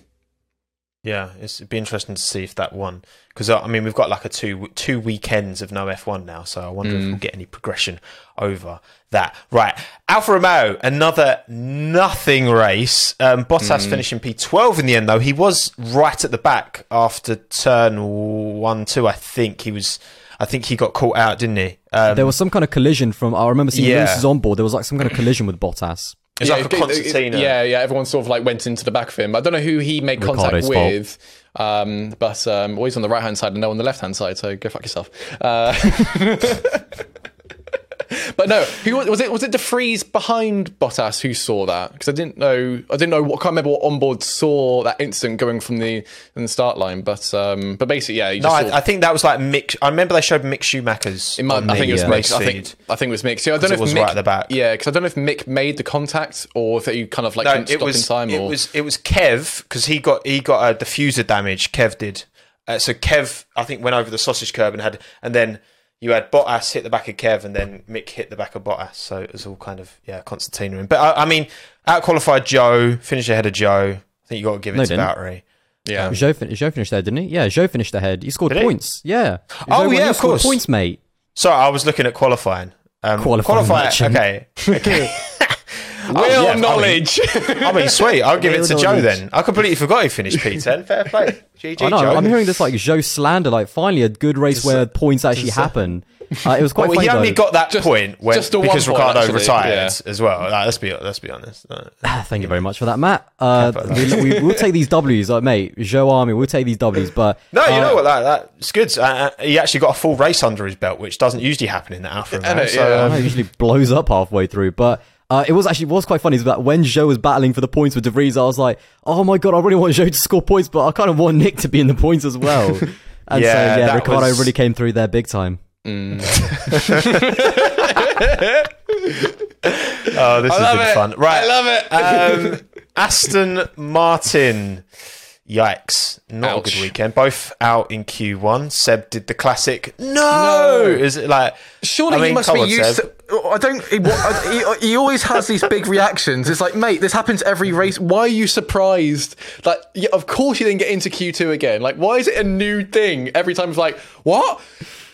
Yeah, it's, it'd be interesting to see if that one because I mean we've got like a two two weekends of no F1 now, so I wonder if we'll get any progression over that. Right, Alfa Romeo, another nothing race. Um, Bottas finishing P12 in the end though. He was right at the back after turn one two. I think he was. I think he got caught out, didn't he? Um, There was some kind of collision from, I remember seeing Yeah. Lewis's on board. There was like some kind of collision with Bottas. It was like a it- it- yeah, yeah. Everyone sort of like went into the back of him. I don't know who he made contact Ricciardo's fault. with, um, but um, always on the right hand side and no on the left hand side. So go fuck yourself. Uh, but no, who was it? Was it De Vries behind Bottas who saw that? Because I didn't know. I didn't know. What, can't remember what onboard saw that instant going from the from the start line. But um, but basically, yeah. You No, I, I think that was like Mick. I remember they showed Mick Schumacher's. It might, I think it was race I think. I think it was mixed. Yeah, I don't know it if was Mick, right at the back. Yeah, because I don't know if Mick made the contact or if he kind of like No, it stop was in time. it or was it was Kev because he got he got a diffuser damage. Kev did. Uh, so Kev, I think, went over the sausage curb and had, and then you had Bottas hit the back of Kev, and then Mick hit the back of Bottas. So it was all kind of yeah, concertina. But I, I mean, out qualified Joe, finished ahead of Joe. I think you got to give it No, to didn't. Valtteri. yeah. Joe, fin- Joe finished there, didn't he? Yeah, Joe finished ahead. He scored Did he? points. Yeah. Oh, Joe- yeah, he of scored course. Points, mate. Sorry, I was looking at qualifying. Um, Qualifying qualify- merchant. Okay. Okay. Real yeah, I mean- knowledge. I mean, sweet. I'll give it to Real Joe then. I completely forgot he finished P10. Fair play. GG, I know. Joe. I'm hearing this like Joe slander. Like finally a good race where points actually happen. Uh, it was quite Well, funny. he only though. got that Just- point when, just because point, Ricciardo actually, retired yeah. as well. Like, let's be let's be honest. Thank you very much for that, Matt. Uh, Can't we, we, we'll take these W's, like, mate. Joe Army, we'll take these W's. But No, you uh, know what? That that's good. Uh, uh, he actually got a full race under his belt, which doesn't usually happen in the Alfa Romeo. so, yeah. um, it usually blows up halfway through. But uh, it was actually what was quite funny is that when Joe was battling for the points with De Vries, I was like, oh my god, I really want Joe to score points, but I kind of want Nyck to be in the points as well. And Yeah, so yeah, Ricciardo was- really came through there big time. oh, this I has been it. fun. Right, I love it. um, Aston Martin. Yikes! Not a good weekend. Both out in Q1. Seb did the classic. No, is it like? Surely I mean, he must be on, used Seb. to. I don't. He, what- he, he always has these big reactions. It's like, mate, this happens every race. Why are you surprised? Like, yeah, of course you didn't get into Q two again. Like, why is it a new thing every time? It's like, what?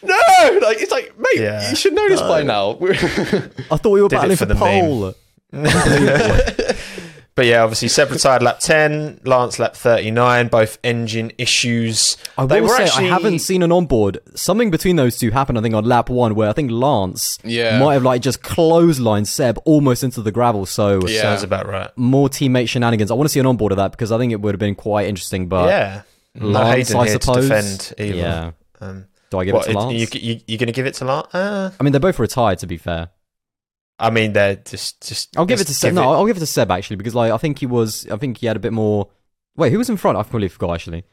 No, like it's like, mate, Yeah. you should know this by now. I thought we were Did battling for for, the meme. pole. But yeah, obviously Seb retired lap ten, Lance lap thirty nine. Both engine issues. I They will were say actually- I haven't seen an onboard. Something between those two happened, I think, on lap one, where I think Lance Yeah. might have like just clotheslined Seb almost into the gravel. So Yeah. Sounds about right. more teammate shenanigans. I want to see an onboard of that because I think it would have been quite interesting. But yeah, Lance, Hayden I suppose. defend either. Yeah. Um, Do I give what, it to Lance? You, you, you going to give it to Lance? Uh, I mean, they're both retired. To be fair, I mean, they're just just. I'll give it to Seb. No, I'll give it to Seb actually because like I think he was. I think he had a bit more. Wait, who was in front? I completely forgot actually.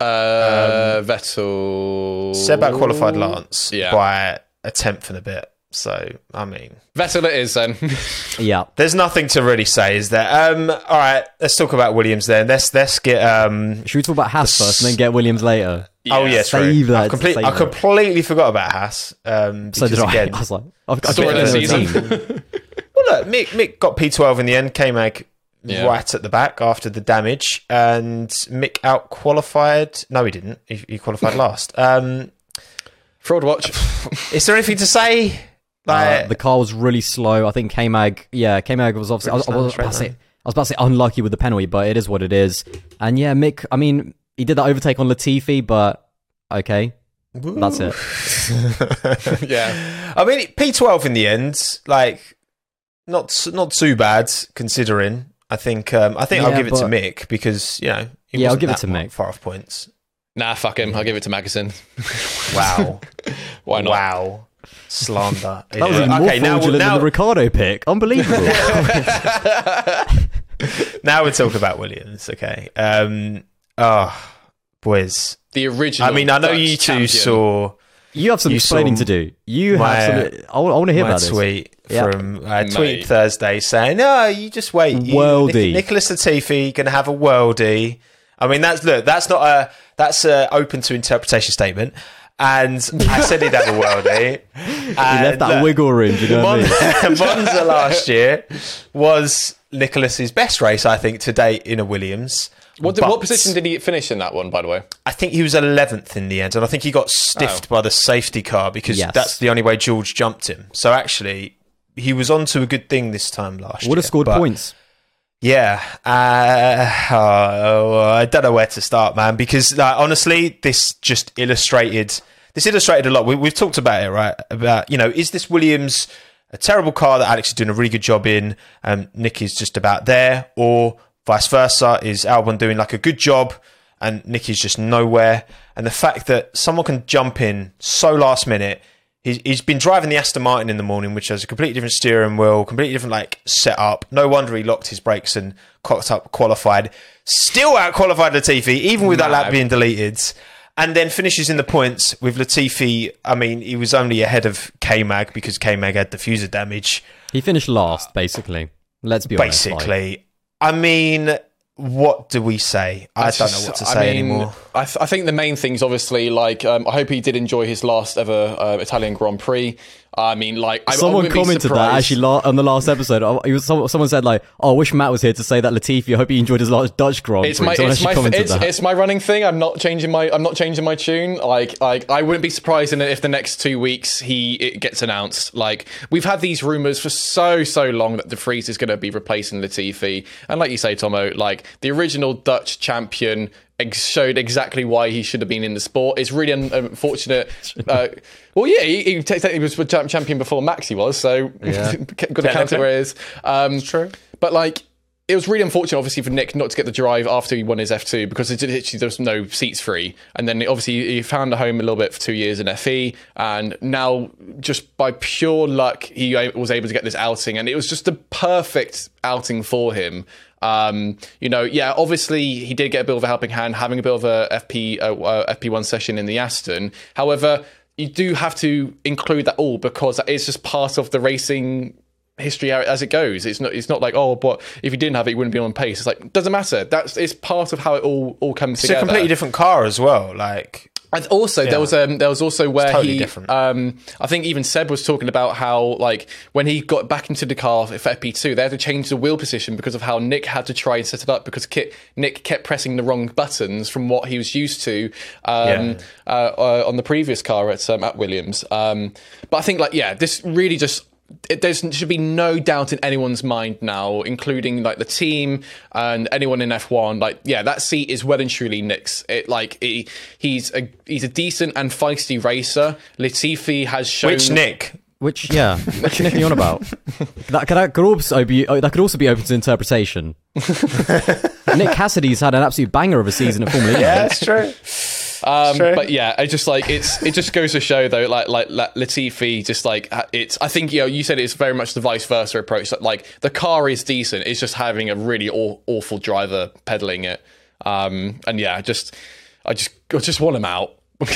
uh, Vettel. Seb out qualified Lance Yeah. by a tenth and a bit. So I mean, Vettel it is then. Yeah, there's nothing to really say, is there? Um, all right, let's talk about Williams then. Let's let's get um. should we talk about Haas first and then get Williams later? Oh yeah, true. Save I, that, complete, save I that. completely forgot about Haas. Um, So did I. again, I was like, I've got Story of the season. Well, look, Mick, Mick got P12 in the end, came like Yeah. right at the back after the damage, and Mick out qualified. No, he didn't. He, he qualified last. Um, Fraud watch. is there anything to say? Like, Uh, the car was really slow. I think K-Mag, yeah, K-Mag was obviously, I was, I, was slow, about say, I was about to say unlucky with the penalty, but it is what it is. And yeah, Mick, I mean, he did that overtake on Latifi, but okay, that's it. yeah. I mean, P12 in the end, like not not too bad considering. I think um, I think I'll give it to Mick because you know he Yeah, I'll wasn't give it to Mick. Far off points. Nah, fuck him. I'll give it to Magnussen. Wow, Why not? wow, slander. That was even more okay, now, fraudulent now, than the Ricciardo pick. Unbelievable. now we're talking about Williams. Okay. Um. Oh, boys. The original. I mean, I know Dutch you two champion. Saw you have some You explaining to do. You my, have some. I, want to hear my about this. tweet Yeah. from uh, tweet Mate. Thursday saying, "No, you just wait. You, Worldie. Nic- Nicholas Latifi going to have a worldie." I mean, that's look. That's not a. That's a open to interpretation statement. And I said he'd have a worldie. You left that wiggle room. Do you know what I mean? Monza last year was Nicholas's best race, I think, to date in a Williams. What, did, what position did he finish in that one, by the way? I think he was 11th in the end, and I think he got stiffed by the safety car because Yes. that's the only way George jumped him. So actually, he was onto a good thing this time last year. Would have scored points. Yeah, uh, oh, I don't know where to start, man. Because like, honestly, this just illustrated. This illustrated a lot. We, we've talked about it, right? About you know, is this Williams a terrible car that Alex is doing a really good job in, and Nick is just about there, or vice versa? Is Albon doing like a good job and Nick is just nowhere? And the fact that someone can jump in so last minute. He's, he's been driving the Aston Martin in the morning, which has a completely different steering wheel, completely different like setup. No wonder he locked his brakes and cocked up qualified. Still out qualified Latifi, even with that lap being deleted. And then finishes in the points with Latifi. I mean, he was only ahead of K Mag because K Mag had diffuser damage. He finished last, basically. Let's be honest. like. I mean, what do we say? I, don't know what to I say mean, anymore. I, th- I think the main things, obviously, like um, I hope he did enjoy his last ever uh, Italian Grand Prix. I mean, like I, I Someone be commented that actually la- on the last episode. Was, someone, said like, "Oh, I wish Matt was here to say that Latifi. I hope he enjoyed his last Dutch Grand Prix." It's my, it's my, it's, it's my running thing. I'm not changing my, I'm not changing my tune. Like, like I wouldn't be surprised in if the next two weeks he it gets announced. Like, we've had these rumors for so so long that De Vries is going to be replacing Latifi, and like you say, Tomo, like the original Dutch champion ex- showed exactly why he should have been in the sport. It's really un- unfortunate. Uh, well, yeah, he, he, technically was champion before Maxi was, so Yeah. got to count it where it is. Um, true. But like, it was really unfortunate, obviously, for Nyck not to get the drive after he won his F2 because literally there was no seats free. And then obviously he found a home a little bit for two years in FE, and now just by pure luck he was able to get this outing, and it was just the perfect outing for him. Um, you know, yeah, obviously he did get a bit of a helping hand having a bit of a FP uh, uh, FP1 session in the Aston. However, you do have to include that all because it's just part of the racing history as it goes. It's not. It's not like oh, but if you didn't have it, you wouldn't be on pace. It's like doesn't matter. That's it's part of how it all all comes It's a completely different car as well. Like, And also, there was um, there was also where totally he, different. um, I think even Seb was talking about how like when he got back into the car for FP2, they had to change the wheel position because of how Nyck had to try and set it up because Kit, Nyck kept pressing the wrong buttons from what he was used to um, Yeah. uh, uh, on the previous car at um, at Williams. Um, but I think like yeah, this really just. It, there should be no doubt in anyone's mind now, including like the team and anyone in F1. Like, yeah, that seat is well and truly Nyck's. It like he, he's a he's a decent and feisty racer. Latifi has shown which Nick? Which yeah, which Nick are you on about? That could, that could also be oh, that could also be open to interpretation. Nick Cassidy's had an absolute banger of a season at Formula E. Yeah, that's true. Um, True. but yeah, I just like it's it just goes to show though, like like, like Latifi, just like it's. I think you know you said it's very much the vice versa approach. That like the car is decent, it's just having a really aw- awful driver pedaling it. Um, and yeah, I just I just I just want him out.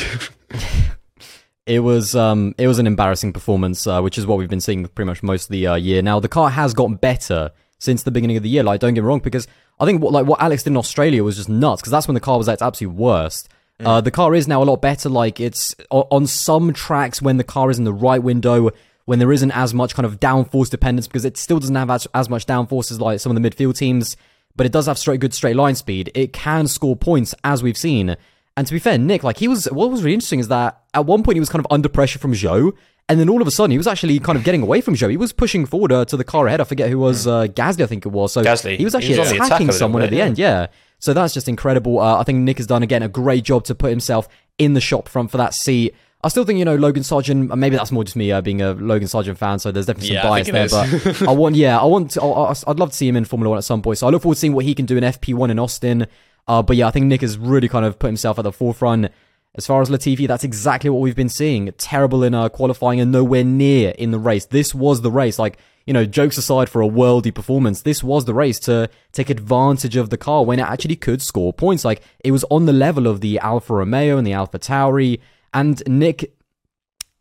It was um it was an embarrassing performance, uh, which is what we've been seeing pretty much most of the uh, year. Now the car has gotten better since the beginning of the year. Like don't get me wrong, because I think what like what Alex did in Australia was just nuts because that's when the car was at its absolute worst. Uh, the car is now a lot better. Like it's on some tracks when the car is in the right window, when there isn't as much kind of downforce dependence because it still doesn't have as, as much downforce as like some of the midfield teams, but it does have straight good straight line speed. It can score points as we've seen. And to be fair, Nyck, like he was, what was really interesting is that at one point he was kind of under pressure from Joe, and then all of a sudden he was actually kind of getting away from Joe. He was pushing forward uh, to the car ahead. I forget who was uh, Gasly, I think it was. So Gasly. he was He actually was on the attack attacking someone bit, at the yeah. end. Yeah. So that's just incredible. Uh, I think Nyck has done again a great job to put himself in the shop front for that seat. I still think you know Logan Sargent. Maybe that's more just me uh, being a Logan Sargent fan. So there's definitely some Yeah, bias there. But I want, yeah, I want. To, I- I'd love to see him in Formula One at some point. So I look forward to seeing what he can do in FP1 in Austin. Uh, but yeah, I think Nyck has really kind of put himself at the forefront. As far as Latifi, that's exactly what we've been seeing. Terrible in uh, qualifying and nowhere near in the race. This was the race. Like, you know, jokes aside for a worldy performance, this was the race to take advantage of the car when it actually could score points. Like, it was on the level of the Alfa Romeo and the AlphaTauri. And Nyck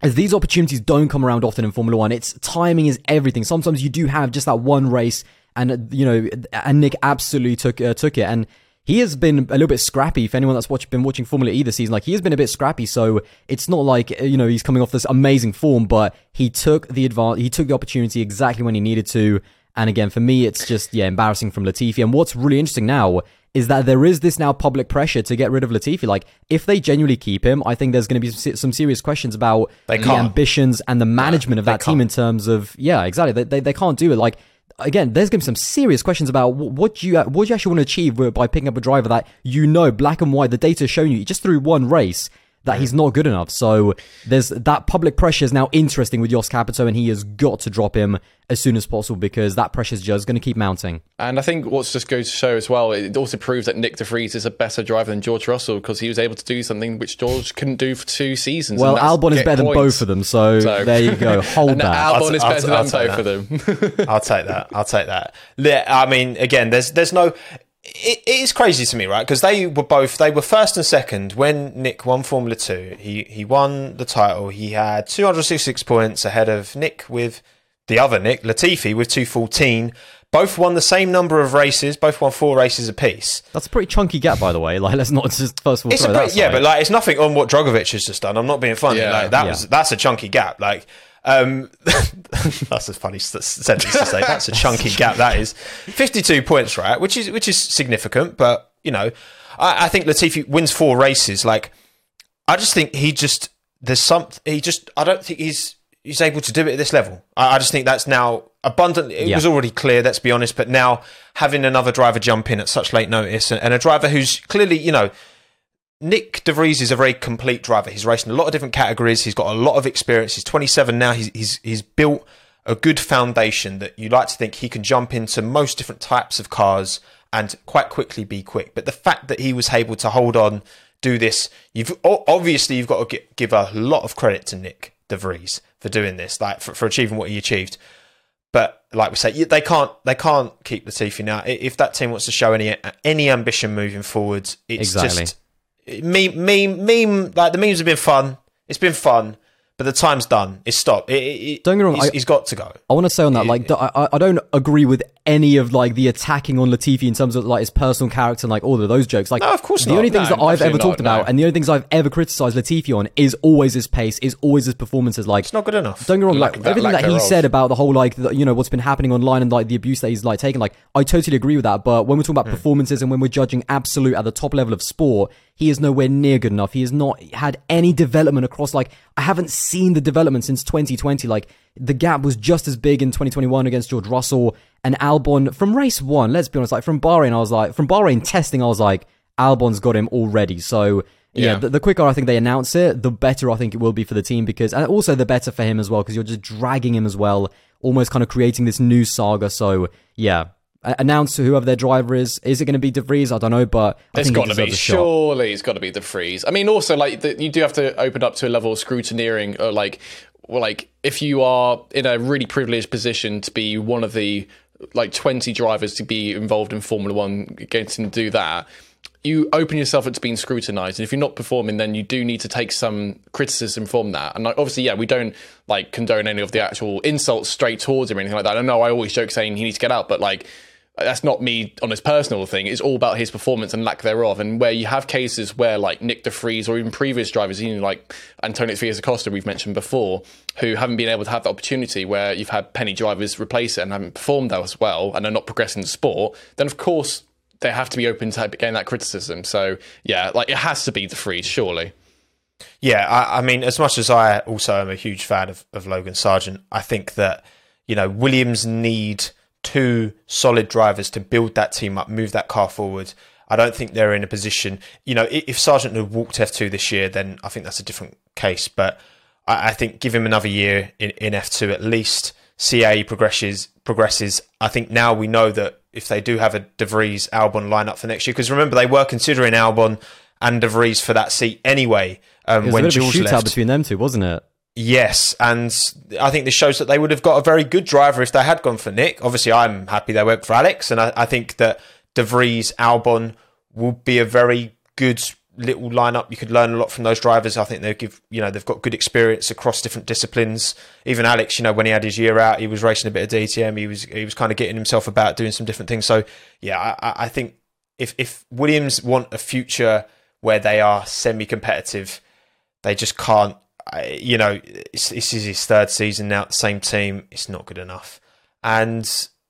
as these opportunities don't come around often in Formula One, it's timing is everything. Sometimes you do have just that one race, and you know, and Nyck absolutely took uh, took it, and he has been a little bit scrappy. For anyone that's watch, been watching Formula E this season, like he has been a bit scrappy. So it's not like uh, you know he's coming off this amazing form, but he took the advan- he took the opportunity exactly when he needed to. And again, for me, it's just yeah embarrassing from Latifi. And what's really interesting now is that there is this now public pressure to get rid of Latifi. Like, if they genuinely keep him, I think there's going to be some some serious questions about the ambitions and the management of that team in terms of yeah, exactly. They, they, they can't do it. Like again, there's going to be some serious questions about what do you what you actually want to achieve by picking up a driver that you know black and white the data has shown you just through one race that he's not good enough. So there's that public pressure is now interesting with Jost Capito, and he has got to drop him as soon as possible because that pressure is just going to keep mounting. And I think what's just goes to show as well, it also proves that Nyck De Vries is a better driver than George Russell because he was able to do something which George couldn't do for two seasons. Well, Albon is get better than both of them, so, So- there you go. Hold And that. Albon is I'll- better I'll than take both of them. I'll take that. I'll take that. Yeah, I mean, again, there's there's no. It, it is crazy to me, right? Because they were both they were first and second when Nyck won Formula Two. He he won the title. He had 266 points ahead of Nick with the other Nick Latifi with 214. Both won the same number of races. Both won four races apiece. That's a pretty chunky gap, by the way. Like, let's not just first of all It's a pretty, that yeah, but like it's nothing on what Drugovich has just done. I'm not being funny. Yeah. like that Yeah. was that's a chunky gap. Like um, that's a funny sentence to say. That's a chunky gap. That is 52 points, right? Which is which is significant, but you know, I, I think Latifi wins four races. Like I just think he just there's some he just I don't think he's he's able to do it at this level. I, I just think that's now abundantly. It Yeah. was already clear. Let's be honest. But now having another driver jump in at such late notice and, and a driver who's clearly you know. Nyck De Vries is a very complete driver. He's raced a lot of different categories. He's got a lot of experience. He's 27 now. He's he's he's built a good foundation that you like to think he can jump into most different types of cars and quite quickly be quick. But the fact that he was able to hold on, do this, you've obviously you've got to give a lot of credit to Nyck De Vries for doing this, like for, for achieving what he achieved. But like we say, they can't they can't keep Latifi now. If that team wants to show any any ambition moving forward, it's Exactly. just meme meme meme. Like the memes have been fun. It's been fun, but the time's done. It's stopped. It, it, Don't get me wrong, he's- I- he's got to go. I want to say on that, like, I, I- don't agree with any of like the attacking on Latifi in terms of like his personal character and like all of those jokes. Like, No, of course the not. only things No, that I've ever absolutely talked not, about and the only things I've ever criticized Latifi on is always his pace, is always his performances. Like, It's not good enough. don't get me wrong, Lack- like that everything lack that he said about the whole like the, you know what's been happening online and like the abuse that he's like taken, like I totally agree with that. But when we're talking about hmm. performances and when we're judging absolute at the top level of sport, he is nowhere near good enough. He has not had any development across. Like I haven't seen the development since 2020. Like the gap was just as big in 2021 against George Russell and Albon from race one. Let's be honest, like from Bahrain, I was like from Bahrain testing, I was like Albon's got him already. So. Yeah, Yeah. the, the quicker I think they announce it, the better I think it will be for the team because, and also the better for him as well because you're just dragging him as well, almost kind of creating this new saga. So yeah, announce to whoever their driver is. Is it going to be De Vries? I don't know, but I It's got to be. Surely it's got to be De Vries. I mean, also like the, you do have to open up to a level of scrutineering, or like, well, like if you are in a really privileged position to be one of the like twenty drivers to be involved in Formula One, getting to do that. You open yourself up to being scrutinized, and if you're not performing, then you do need to take some criticism from that. And like, obviously, yeah, we don't like condone any of the actual insults straight towards him or anything like that. I know I always joke saying he needs to get out, but like that's not me on his personal thing. It's all about his performance and lack thereof. And where you have cases where like Nyck De Vries or even previous drivers, know, like Antonio Félix da Costa, we've mentioned before, who haven't been able to have the opportunity where you've had penny drivers replace it and haven't performed as well and are not progressing the sport, then of course they have to be open to getting that criticism. So yeah, like it has to be De Vries, surely. Yeah, I, I mean, as much as I also am a huge fan of, of Logan Sargent, I think that you know Williams need two solid drivers to build that team up, move that car forward. I don't think they're in a position. You know, if Sargent had walked F2 this year, then I think that's a different case. But I, I think give him another year in, in F2 at least. CAE progresses. Progresses. I think now we know that if they do have a De Vries Albon lineup for next year, because remember they were considering Albon and De Vries for that seat anyway. Um, It was when a bit of a shootout left. between them two, wasn't it? Yes, and I think this shows that they would have got a very good driver if they had gone for Nyck. Obviously, I'm happy they went for Alex, and I, I think that De Vries, Albon will be a very good little lineup. You could learn a lot from those drivers. I think they give you know they've got good experience across different disciplines. Even Alex, you know, when he had his year out, he was racing a bit of DTM. He was he was kind of getting himself about doing some different things. So yeah, I, I- think if if Williams want a future where they are semi-competitive, they just can't. I- You know, this is his third season now. Same team, it's not good enough, and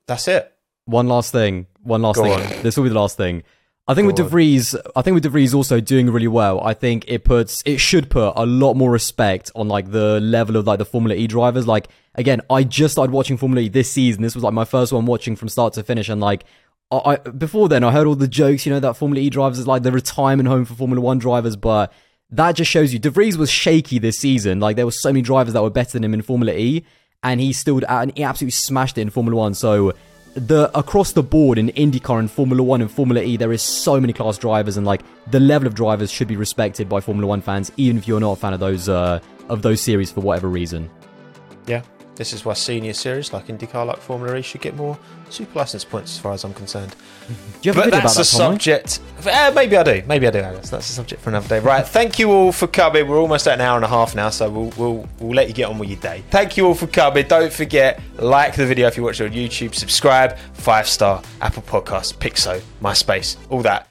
that's it. One last thing. One last Go thing. on. This will be the last thing. I think with Go De on. Vries, I think with De Vries also doing really well. I think it puts, it should put a lot more respect on like the level of like the Formula E drivers. Like again, I just started watching Formula E this season. This was like my first one watching from start to finish, and like. I- before then, I heard all the jokes, you know, that Formula E drivers is like the retirement home for Formula One drivers, but that just shows you De Vries was shaky this season. Like there were so many drivers that were better than him in Formula E, and he still and he absolutely smashed it in Formula One. So the across the board in IndyCar and Formula One and Formula E, there is so many class drivers, and like the level of drivers should be respected by Formula One fans, even if you're not a fan of those uh, of those series for whatever reason. Yeah, this is why senior series like IndyCar, like Formula E, should get more super license points, as far as I'm concerned. Do you have a But video that's about a that, Tomo? subject. Uh, maybe I do. Maybe I do, Alex. That's a subject for another day. Right. Thank you all for coming. We're almost at an hour and a half now, so we'll we'll, we'll let you get on with your day. Thank you all for coming. Don't forget like the video if you watch it on YouTube. Subscribe. Five star Apple Podcasts, Pixo, MySpace, all that.